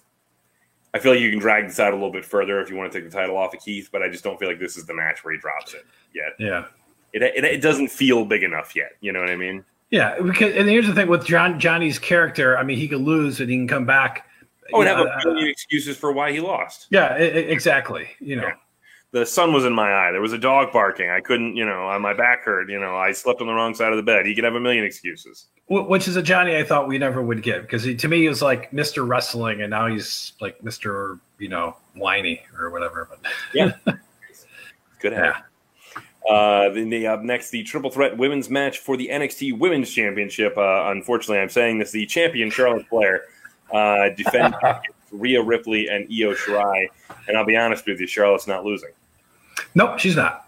I feel like you can drag this out a little bit further if you want to take the title off of Keith, but I just don't feel like this is the match where he drops it yet. yeah, It, it, it doesn't feel big enough yet. You know what I mean? Yeah. Because and here's the thing with John Johnny's character. I mean, he could lose and he can come back. Oh, and You have know, a uh, million excuses for why he lost. yeah, exactly. You know. Yeah. The sun was in my eye. There was a dog barking. I couldn't, you know, uh, my back hurt. You know, I slept on the wrong side of the bed. He could have a million excuses. Which is a Johnny I thought we never would get because to me he was like Mr. Wrestling and now he's like Mr. you know whiny or whatever. But yeah, Good Yeah. Uh, then the up next, the triple threat women's match for the NXT Women's Championship. Uh, unfortunately, I'm saying this: the champion Charlotte Flair uh, defends Rhea Ripley and Io Shirai. And I'll be honest with you, Charlotte's not losing. nope, she's not.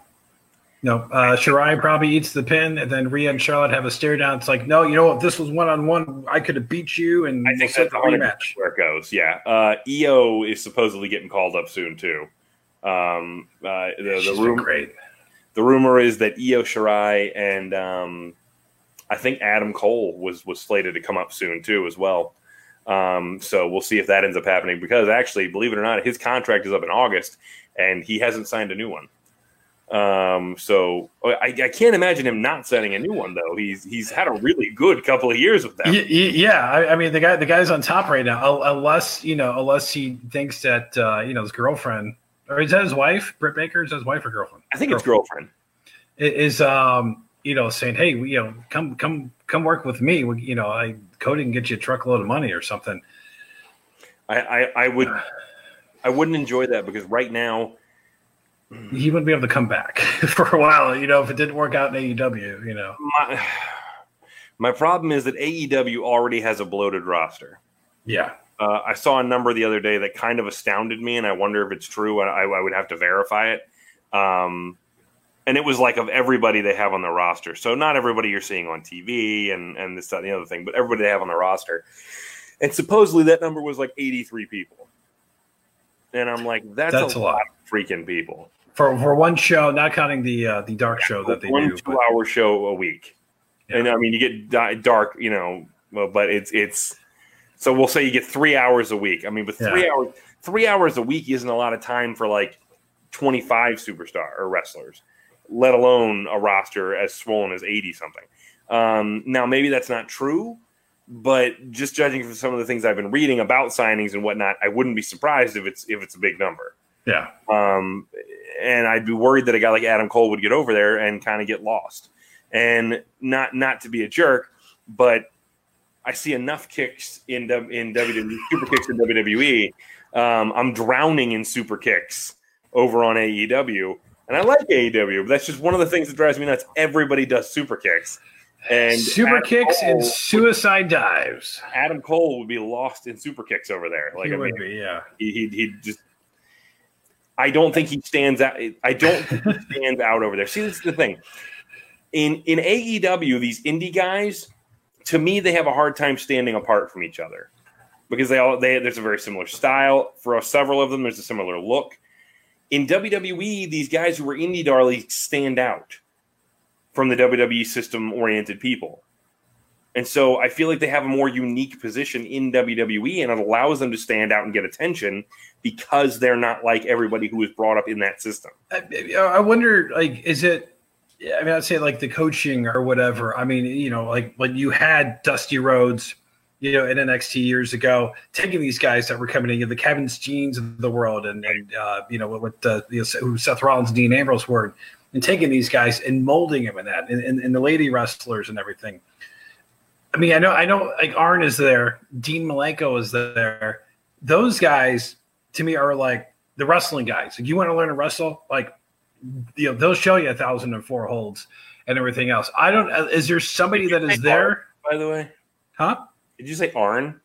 No, uh, Shirai probably eats the pin, and then Rhea and Charlotte have a stare down. It's like, no, you know what? This was one on one. I could have beat you, and I we'll think that's the 100% rematch. where it goes. Yeah, uh, Io is supposedly getting called up soon too. Um, uh, the the She's been room, great. The rumor is that Io Shirai and um, I think Adam Cole was was slated to come up soon too as well. Um, so we'll see if that ends up happening because actually, believe it or not, his contract is up in August and he hasn't signed a new one. Um, so I, I can't imagine him not signing a new one though. He's he's had a really good couple of years with y- Yeah, I, I mean the guy, the guy's on top right now. Unless you know, unless he thinks that uh, you know his girlfriend or is that his wife, Britt Baker? Is that his wife or girlfriend? I think it's girlfriend. is um you know saying hey we, you know come come come work with me we, you know i cody can get you a truckload of money or something I, I, I would I wouldn't enjoy that because right now he wouldn't be able to come back for a while you know if it didn't work out in aew you know my my problem is that AEW already has a bloated roster. yeah Uh, I saw a number the other day that kind of astounded me, and I wonder if it's true. I, I would have to verify it. Um, and it was like of everybody they have on the roster. So not everybody you're seeing on TV and and this that, and the other thing, but everybody they have on the roster. And supposedly that number was like 83 people. And I'm like, that's, That's a, a lot. lot. of freaking people. for for one show not counting the uh the dark show that they one do two but- hour show a week. Yeah. And I mean, you get dark, you know, but it's it's so we'll say you get three hours a week. I mean, but three Yeah. hours three hours a week isn't a lot of time for like twenty five superstar or wrestlers, let alone a roster as swollen as eighty something. Um, now, maybe that's not true, but just judging from some of the things I've been reading about signings and whatnot, I wouldn't be surprised if it's if it's a big number. yeah Um, and I'd be worried that a guy like Adam Cole would get over there and kind of get lost. And not not to be a jerk, but I see enough kicks in in WWE super kicks in WWE. Um, I'm drowning in super kicks over on AEW, and I like AEW, but that's just one of the things that drives me nuts. Everybody does super kicks. And super Adam kicks Cole and suicide dives. Adam Cole would be lost in super kicks over there. Like he I would mean, be, yeah. He he he just. I don't think he stands out. I don't think he stands out over there. See, this is the thing. In in AEW, these indie guys, to me, they have a hard time standing apart from each other because they all they there's a very similar style for several of them. There's a similar look. In WWE, these guys who were indie darlings stand out from the WWE system oriented people. And so I feel like they have a more unique position in WWE and it allows them to stand out and get attention because they're not like everybody who was brought up in that system. I, I wonder, like, is it, I mean, I'd say like the coaching or whatever. I mean, you know, like when you had Dusty Rhodes, you know, in NXT years ago, taking these guys that were coming in, the Kevin Steens of the world, and, and uh, you know, what uh, you know, who Seth Rollins, Dean Ambrose were, and taking these guys and molding them in that, and, and, and the lady wrestlers and everything. I mean, I know, I know, like Arn is there, Dean Malenko is there. Those guys, to me, are like the wrestling guys. If you want to learn to wrestle, like you know, they'll show you a thousand and four holds and everything else. I don't. Is there somebody that is there? By the way, huh? Did you say Arn?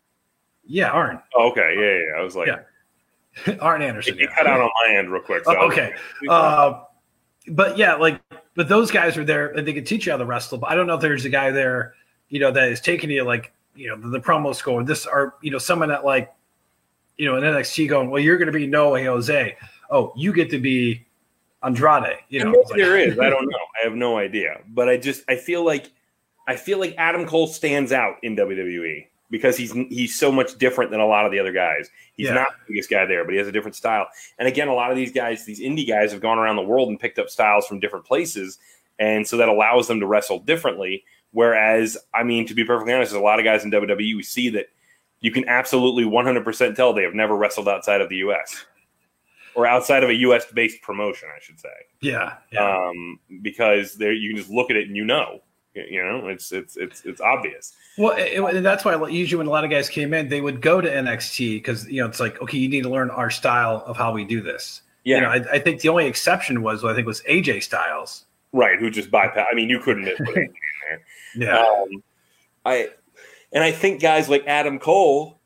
Yeah, Arn. Oh, okay, yeah, yeah. I was like, yeah. Arn Anderson. You yeah. cut out on my end real quick. So oh, okay. Uh, but yeah, like, but those guys are there and they can teach you how to wrestle. But I don't know if there's a guy there, you know, that is taking you like, you know, the, the promo score. This are, you know, someone that like, you know, an NXT going, well, you're going to be No Way Jose. Oh, you get to be Andrade. You know, like, there is. I don't know. I have no idea. But I just, I feel like, I feel like Adam Cole stands out in WWE because he's he's so much different than a lot of the other guys. He's yeah. not the biggest guy there, but he has a different style. And again, a lot of these guys, these indie guys, have gone around the world and picked up styles from different places, and so that allows them to wrestle differently. Whereas, I mean, to be perfectly honest, there's a lot of guys in WWE we see that you can absolutely 100% tell they have never wrestled outside of the U.S. or outside of a U.S. based promotion, I should say. Yeah, yeah. Um, because there you can just look at it and you know you know, it's it's it's it's obvious. Well, it, that's why usually when a lot of guys came in, they would go to NXT because you know it's like okay, you need to learn our style of how we do this. Yeah, you know, I, I think the only exception was I think was AJ Styles, right? Who just bypassed. I mean, you couldn't have put in there. Yeah, um, I and I think guys like Adam Cole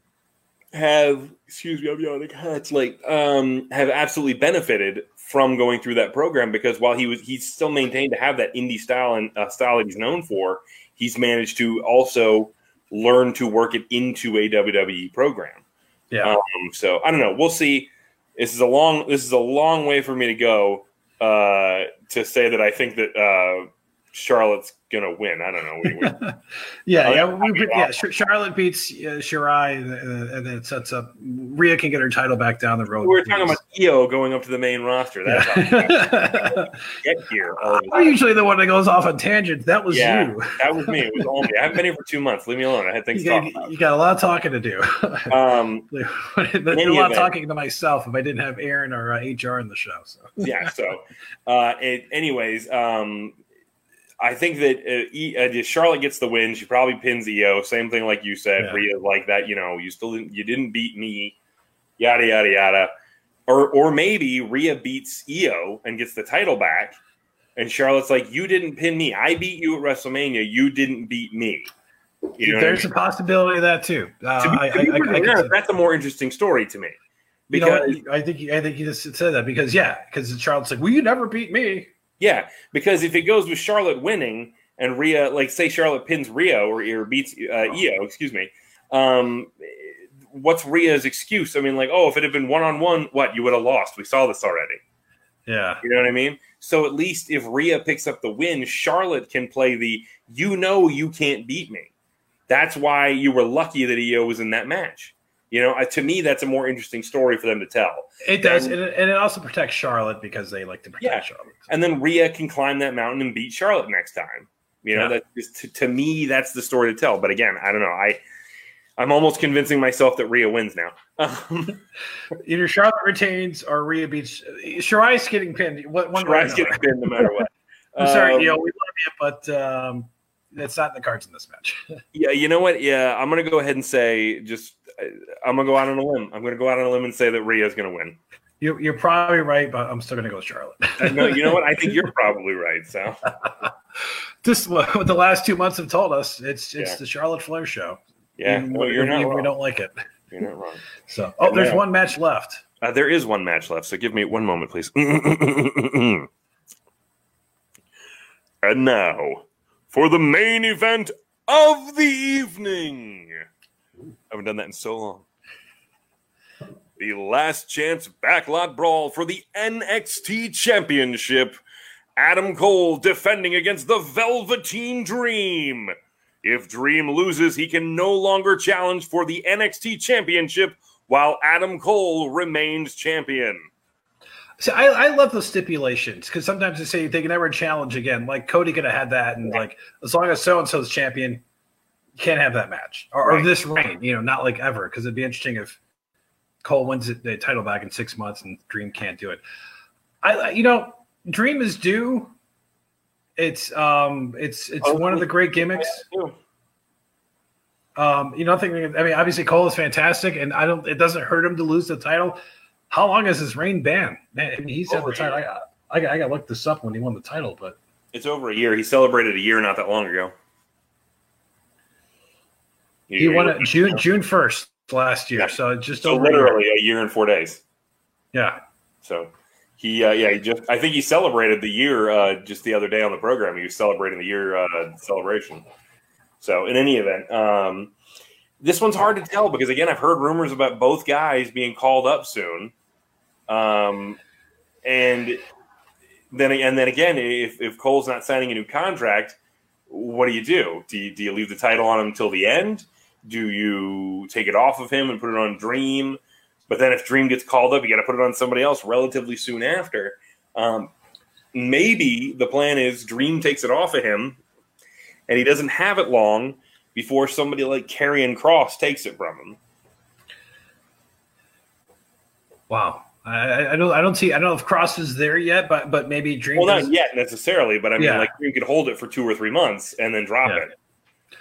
have excuse me, I'm yawning. It's like um, have absolutely benefited from going through that program because while he was he's still maintained to have that indie style and uh, style that he's known for, he's managed to also learn to work it into a WWE program. Yeah. Um, so I don't know. We'll see. This is a long this is a long way for me to go uh, to say that I think that uh, Charlotte's gonna win. I don't know. We, we, yeah, yeah, we, yeah. Charlotte beats uh, Shirai, uh, and then it sets up. Rhea can get her title back down the road. We are talking about Io going up to the main roster. That's yeah. get here. I'm usually the one that goes off on tangents. That was yeah, you. that was me. It was all me. I haven't been here for two months. Leave me alone. I had things you to got, talk about. You got a lot of talking to do. Um, a lot of talking to myself if I didn't have Aaron or uh, HR in the show. So. yeah. So, uh, it, anyways. Um, I think that uh, uh, Charlotte gets the win. She probably pins Io. Same thing like you said, yeah. Rhea like that. You know, you still didn't, you didn't beat me. Yada yada yada. Or or maybe Rhea beats Io and gets the title back, and Charlotte's like, "You didn't pin me. I beat you at WrestleMania. You didn't beat me." You know There's I mean? a possibility of that too. Uh, to be, to be I, that's a more interesting story to me. Because you know, I think I think you just said that because yeah, because Charlotte's like, "Well, you never beat me." Yeah, because if it goes with Charlotte winning and Rhea, like say Charlotte pins Rio or, or beats uh, Io, excuse me, um, what's Rhea's excuse? I mean, like, oh, if it had been one on one, what you would have lost. We saw this already. Yeah, you know what I mean. So at least if Rhea picks up the win, Charlotte can play the you know you can't beat me. That's why you were lucky that Io was in that match. You know, to me, that's a more interesting story for them to tell. It does, and, and, it, also protects Charlotte because they like to protect yeah. Charlotte. And then Rhea can climb that mountain and beat Charlotte next time. You know, yeah. that is, to, to me, that's the story to tell. But again, I don't know. I I'm almost convincing myself that Rhea wins now. Either Charlotte retains or Rhea beats. Shirai's getting pinned. What one? Shirai's getting pinned no matter what. I'm sorry, um, Neil. We love you, but um, it's not in the cards in this match. yeah, you know what? Yeah, I'm gonna go ahead and say just I'm gonna go out on a limb. I'm gonna go out on a limb and say that Rhea's gonna win. You're, you're probably right, but I'm still gonna go with Charlotte. no, you know what? I think you're probably right. So, this what the last two months have told us. It's it's yeah. the Charlotte Flair show. Yeah, no, you're not. We don't like it. You're not wrong. So, oh, there's one match left. Uh, there is one match left. So give me one moment, please. and now for the main event of the evening. Haven't done that in so long. The last chance backlot brawl for the NXT Championship. Adam Cole defending against the Velveteen Dream. If Dream loses, he can no longer challenge for the NXT Championship while Adam Cole remains champion. See, I, I love those stipulations because sometimes they say they can never challenge again. Like Cody could have had that, and like as long as so and so's champion, can't have that match or, right. or this reign. You know, not like ever because it'd be interesting if Cole wins the title back in six months and Dream can't do it. I, you know, Dream is due it's um, it's it's oh, one of the great gimmicks. Um, you know, I think I mean, obviously Cole is fantastic, and I don't. It doesn't hurt him to lose the title. How long has his reign been? Man, I mean, he's had the title. I got, I got, I got to look this up when he won the title, but it's over a year. He celebrated a year not that long ago. He, he won it June June first last year, yeah. so just so literally a year. a year and four days. Yeah. So he, uh, yeah, he just. I think he celebrated the year uh, just the other day on the program. He was celebrating the year uh, celebration. So, in any event, um, this one's hard to tell because again, I've heard rumors about both guys being called up soon, um, and then and then again, if if Cole's not signing a new contract, what do you do? Do you, do you leave the title on him until the end? Do you take it off of him and put it on Dream? But then if Dream gets called up, you got to put it on somebody else relatively soon after. Um, maybe the plan is Dream takes it off of him, and he doesn't have it long before somebody like Karrion Kross takes it from him. Wow. I, I, don't. I don't see. I don't know if Kross is there yet, but but maybe Dream. Well, not yet necessarily, but I mean, yeah. like Dream could hold it for two or three months and then drop yeah. it.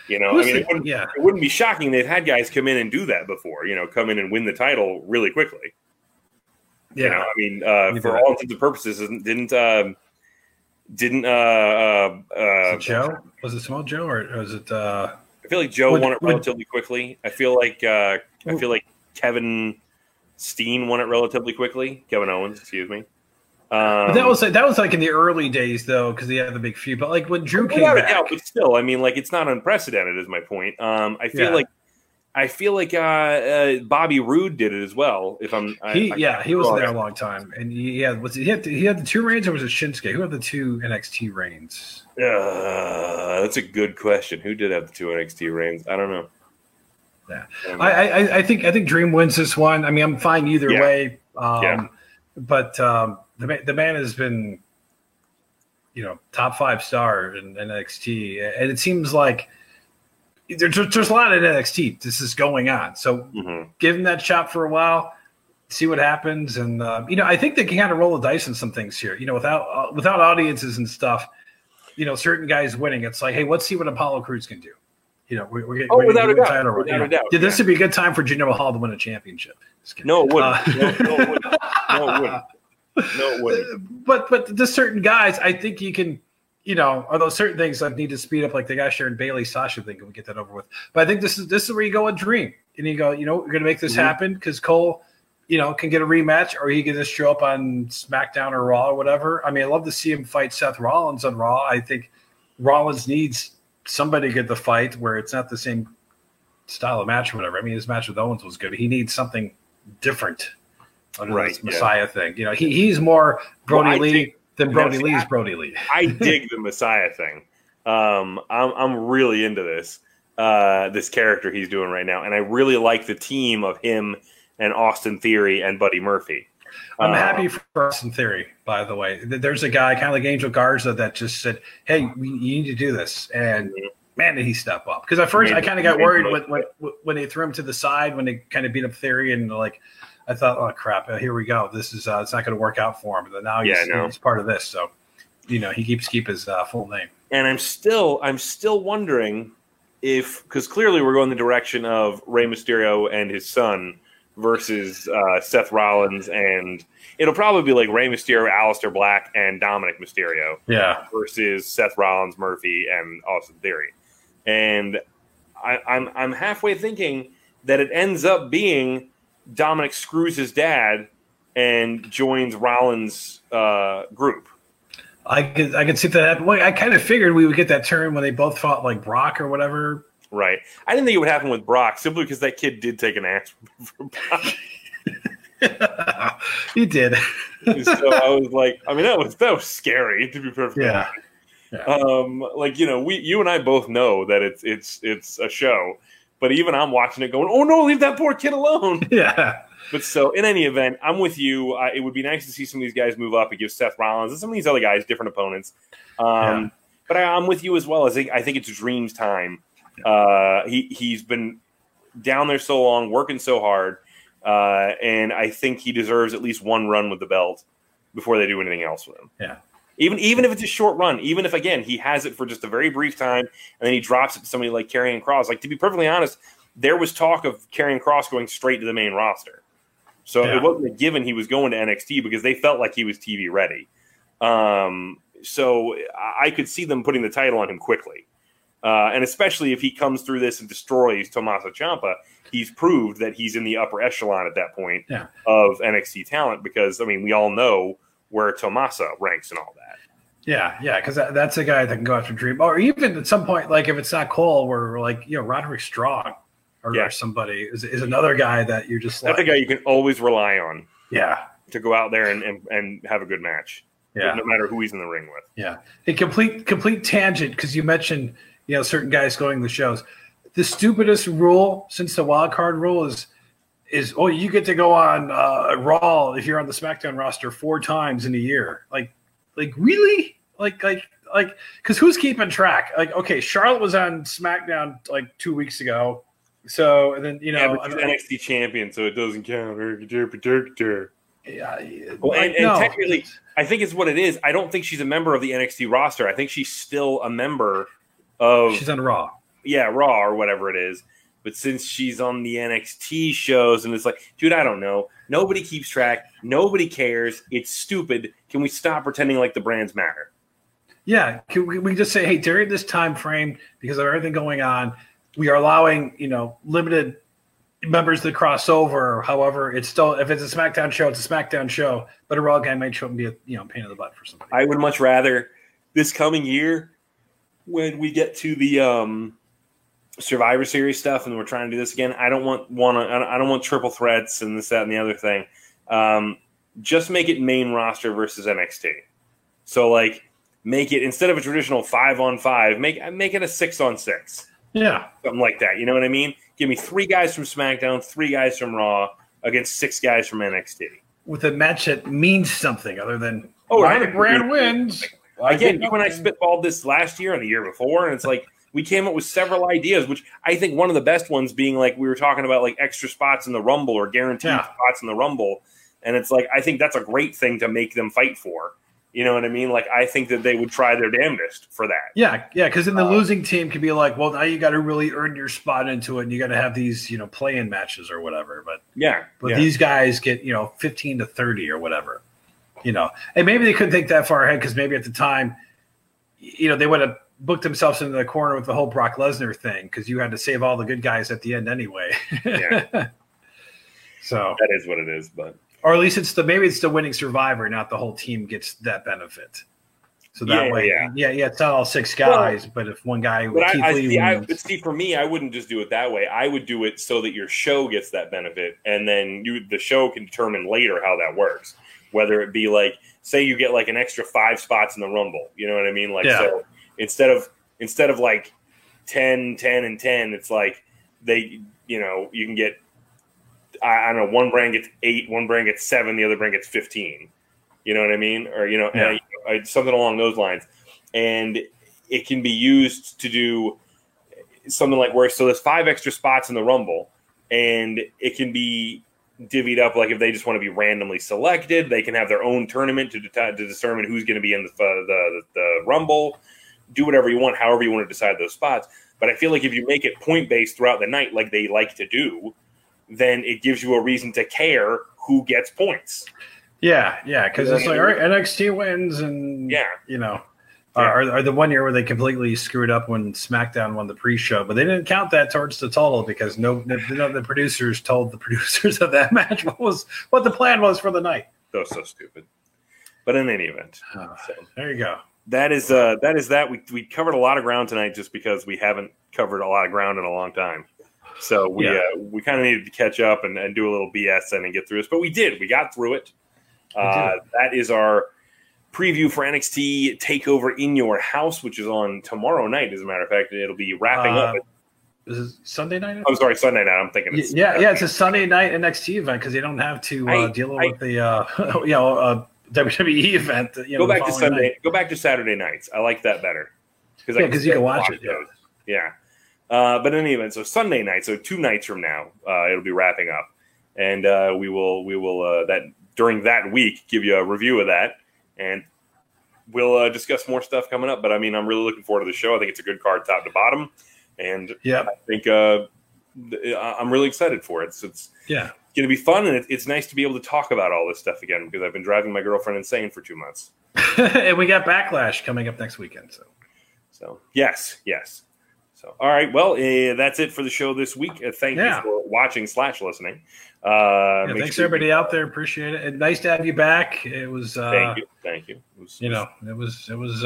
You know, Who's I mean, it wouldn't, yeah. it wouldn't be shocking. They've had guys come in and do that before. You know, come in and win the title really quickly. Yeah, you know, I mean, uh, for all intents and purposes, didn't um, didn't uh, uh, uh Joe? Was it Samoa Joe or was it? Uh, I feel like Joe would, won it relatively would, quickly. I feel like uh, I feel like Kevin Steen won it relatively quickly. Kevin Owens, excuse me. Um, that was that was like in the early days though, because he had the big feud. But like when Drew came back, doubt, but still, I mean, like it's not unprecedented. Is my point. Um, I feel yeah. like I feel like uh, uh, Bobby Roode did it as well. If I'm, he I, yeah, he was there a long time, and he had was he had the, he had the two reigns, or was it Shinsuke? Who had the two NXT reigns? Uh, that's a good question. Who did have the two NXT reigns? I don't know. Yeah, I, I, I think I think Dream wins this one. I mean, I'm fine either yeah. way. Um, yeah. But um, the man, the man has been, you know, top five star in, NXT, and it seems like there's, there's a lot of NXT. This is going on, so mm-hmm. give him that shot for a while, see what happens, and uh, you know, I think they can kind of roll the dice on some things here. You know, without uh, without audiences and stuff, you know, certain guys winning, it's like, hey, let's see what Apollo Crews can do. You know, we're, we're, oh, we're without, a doubt, without you know, a doubt. Yeah, this would be a good time for Jinder Mahal to win a championship. No, it wouldn't. Uh, no, no, it wouldn't. No, it wouldn't. No, way. But but the certain guys, I think you can, you know, although certain things that need to speed up, like the guy Sharon Bayley, Sasha thing, can we get that over with. But I think this is this is where you go and dream, and you go, you know, we're gonna make this mm-hmm. happen because Cole, you know, can get a rematch, or he can just show up on SmackDown or Raw or whatever. I mean, I love to see him fight Seth Rollins on Raw. I think Rollins needs somebody to get the fight where it's not the same style of match or whatever. I mean, his match with Owens was good. He needs something different under right, this Messiah yeah. thing. You know, he, he's more Brodie well, Lee dig, than Brodie Lee's I, Brodie Lee. I dig the Messiah thing. Um, I'm I'm really into this uh, this character he's doing right now, and I really like the team of him and Austin Theory and Buddy Murphy. I'm uh, happy for Austin Theory, by the way. There's a guy kind of like Angel Garza that just said, "Hey, we, you need to do this," and mm-hmm. man, did he step up? Because at first I kind of got worried when, when when they threw him to the side when they kind of beat up Theory and like I thought, oh crap, here we go. This is uh, it's not going to work out for him. But now he's, yeah, no. he's part of this, so you know he keeps keep his uh, full name. and I'm still I'm still wondering if because clearly we're going the direction of Rey Mysterio and his son versus uh, Seth Rollins and it'll probably be like Rey Mysterio, Aleister Black, and Dominik Mysterio. Yeah. Versus Seth Rollins, Murphy, and Austin Theory. And I, I'm I'm halfway thinking that it ends up being Dominik screws his dad and joins Rollins' uh, group. I could I could see that happen. I kind of figured we would get that turn when they both fought like Brock or whatever. Right. I didn't think it would happen with Brock simply because that kid did take an ass from Brock. he did. so I was like, I mean, that was that was scary to be perfectly yeah. yeah. Um, like you know, we you and I both know that it's it's it's a show, but even I'm watching it going, oh no, leave that poor kid alone. Yeah. But so, in any event, I'm with you. Uh, it would be nice to see some of these guys move up and give Seth Rollins and some of these other guys different opponents. Um, yeah. But I, am with you as well. I think I think it's Dream's time. Uh, he he's been down there so long, working so hard, uh, and I think he deserves at least one run with the belt before they do anything else with him. Yeah. Even even if it's a short run, even if again he has it for just a very brief time and then he drops it to somebody like Karrion Kross. Like to be perfectly honest, there was talk of Karrion Kross going straight to the main roster. So yeah. it wasn't a given he was going to NXT because they felt like he was TV ready. Um, so I could see them putting the title on him quickly. Uh, and especially if he comes through this and destroys Tommaso Ciampa, he's proved that he's in the upper echelon at that point yeah. of NXT talent because, I mean, we all know where Tommaso ranks and all that. Yeah, yeah, because that, that's a guy that can go after Dream, or even at some point, like if it's not Cole, where we're like you know Roderick Strong or, yeah. or somebody is, is another guy that you're just that's like, a guy you can always rely on. Yeah, to go out there and, and, and have a good match. Yeah, no matter who he's in the ring with. Yeah, a complete complete tangent because you mentioned you know certain guys going to the shows. The stupidest rule since the wild card rule is is oh you get to go on uh, Raw if you're on the SmackDown roster four times in a year. Like like really like like like because who's keeping track? Like okay, Charlotte was on SmackDown like two weeks ago so and then you know, yeah, but NXT champion, so it doesn't count. Yeah, well, and, and no. technically, I think it's what it is. I don't think she's a member of the NXT roster. I think she's still a member of. She's on Raw. Yeah, Raw or whatever it is. But since she's on the NXT shows, and it's like, dude, I don't know. Nobody keeps track. Nobody cares. It's stupid. Can we stop pretending like the brands matter? Yeah, can we, we just say, hey, during this time frame, because of everything going on, we are allowing you know limited members to cross over. However, it's still if it's a SmackDown show, it's a SmackDown show. But a Raw guy might show up and be a you know pain in the butt for somebody. I would much rather this coming year when we get to the um, Survivor Series stuff and we're trying to do this again. I don't want one. I don't want triple threats and this, that, and the other thing. Um, just make it main roster versus NXT. So like make it instead of a traditional five on five, make make it a six on six. Yeah. Something like that. You know what I mean? Give me three guys from SmackDown, three guys from Raw against six guys from NXT. With a match that means something other than oh, the brand wins. Again, when I spitballed this last year and the year before, and it's like we came up with several ideas, which I think one of the best ones being like we were talking about like extra spots in the Rumble or guaranteed yeah. spots in the Rumble. And it's like I think that's a great thing to make them fight for. You know what I mean? Like I think that they would try their damnedest for that. Yeah, yeah. Because then the uh, losing team could be like, well, now you got to really earn your spot into it, and you got to have these, you know, play-in matches or whatever. But yeah, but yeah. these guys get you know fifteen to thirty or whatever. You know, and maybe they couldn't think that far ahead because maybe at the time, you know, they would have booked themselves into the corner with the whole Brock Lesnar thing because you had to save all the good guys at the end anyway. yeah. so that is what it is, but or at least it's the maybe it's the winning survivor, not the whole team gets that benefit. So that yeah, way, yeah. yeah, yeah, it's not all six guys, well, but if one guy, but I, I, see, I, but see, for me, I wouldn't just do it that way. I would do it so that your show gets that benefit, and then you, the show can determine later how that works. Whether it be like, say, you get like an extra five spots in the Rumble, you know what I mean? Like, yeah. so instead of instead of like 10, 10, and ten, it's like they, you know, you can get I, I, don't know, one brand gets eight, one brand gets seven, the other brand gets 15. You know what I mean? Or, you know, yeah. uh, something along those lines. And it can be used to do something like where, so there's five extra spots in the Rumble, and it can be divvied up. Like if they just want to be randomly selected, they can have their own tournament to, to determine who's going to be in the, uh, the, the Rumble. Do whatever you want, however you want to decide those spots. But I feel like if you make it point based throughout the night, like they like to do, then it gives you a reason to care who gets points. Yeah, yeah, because it's like all right, NXT wins, and Yeah. you know, Yeah. or, or the one year where they completely screwed up when SmackDown won the pre-show, but they didn't count that towards the total because no, the producers told the producers of that match what was what the plan was for the night. That was so stupid. But in any event, Uh, so there you go. That is uh, that is that. We we covered a lot of ground tonight just because we haven't covered a lot of ground in a long time. So we Yeah. uh, we kind of needed to catch up and, and do a little BS and get through this, but we did. We got through it. Uh, that is our preview for NXT Takeover in Your House, which is on tomorrow night. As a matter of fact, it'll be wrapping Uh, up. Is it Sunday night? I'm sorry, Sunday night. I'm thinking. It's, yeah, yeah, it's a Sunday night NXT event because they don't have to uh, I- deal I- with the uh, you know uh, WWE event. You go know, the back to Sunday. night. Go back to Saturday nights. I like that better because Yeah, 'cause you can watch it, yeah. those. Yeah, uh, but in any event, so Sunday night, so two nights from now, uh, it'll be wrapping up, and uh, we will we will uh, that during that week give you a review of that, and we'll uh, discuss more stuff coming up. But I mean, I'm really looking forward to the show. I think it's a good card, top to bottom, and Yeah, I think uh, I'm really excited for it. So it's yeah. going to be fun, and it, it's nice to be able to talk about all this stuff again because I've been driving my girlfriend insane for two months. and we got Backlash coming up next weekend. So So yes, yes. So all right, well, uh, that's it for the show this week. Uh, thank Yeah. you for watching slash listening. Uh, yeah, thanks sure everybody out there. Appreciate it. And nice to have you back. It was, uh, Thank you, thank you. It was- you know, it was, it was,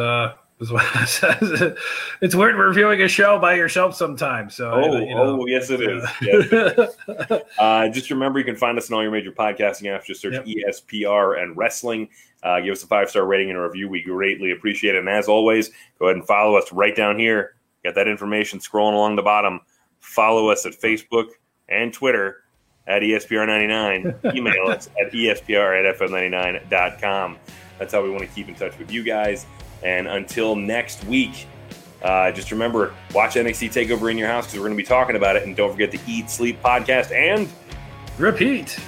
was what it says. it's weird reviewing a show by yourself sometimes. So, Oh, you know, oh, yes, it is. uh, Yes, it is. Uh, just remember, you can find us on all your major podcasting apps. Just search Yep. ESPR and wrestling. Uh, give us a five star rating and a review. We greatly appreciate it. And as always, go ahead and follow us right down here. Got that information scrolling along the bottom. Follow us at Facebook and Twitter at E ESPR99. Email us at ESPR at FM99.com. That's how we want to keep in touch with you guys. And until next week, uh, just remember, watch NXT Takeover in your house because we're going to be talking about it. And don't forget to eat, sleep, podcast, and repeat.